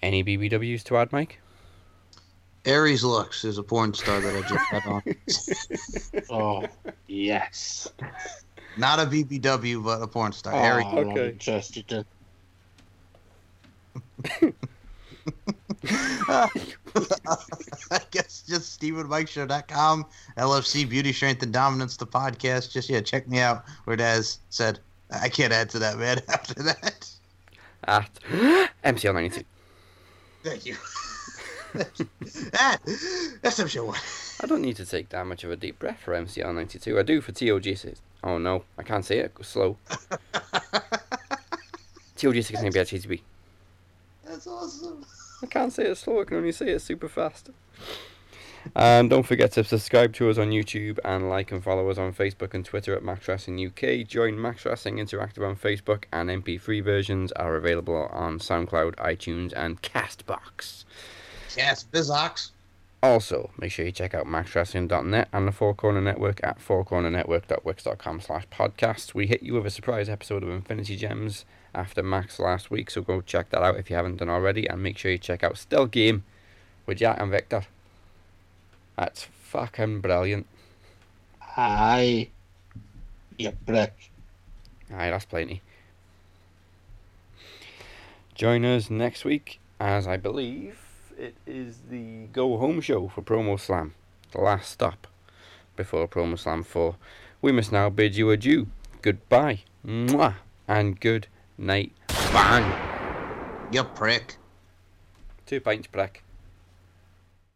Any BBWs to add, Mike? Aries Lux is a porn star that I just had on. *laughs* Oh, yes. Not a BBW, but a porn star. Oh, Aries. Okay. interested in. *laughs* *laughs* I guess just StephenMikeShow.com, LFC Beauty Strength and Dominance, the podcast. Just yeah, check me out. Where Daz said, I can't add to that, man. *laughs* After that, At MCL92. thank you. *laughs* ah, SM Show One. I don't need to take that much of a deep breath for MCL92. I do for TOG6. Oh no, I can't say it. Go slow. TOG69BHITB. That's awesome. I can't say it slow, I can only say it super fast. And don't forget to subscribe to us on YouTube and like and follow us on Facebook and Twitter at Max Wrestling UK. Join Max Wrestling Interactive on Facebook, and MP3 versions are available on SoundCloud, iTunes, and Castbox. Yes, Bizox. Also, make sure you check out maxwrestling.net and the Four Corner Network at fourcornernetwork.wix.com slash podcast. We hit you with a surprise episode of Infinity Gems after Max last week, so go check that out if you haven't done already, and make sure you check out Still Game with Jack and Victor. That's fucking brilliant. Hi. You prick. Aye, that's plenty. Join us next week, as I believe it is the go home show for Promo Slam, the last stop before Promo Slam 4. We must now bid you adieu. Goodbye, mwah, and good night. Bang! You prick. Two pints, prick.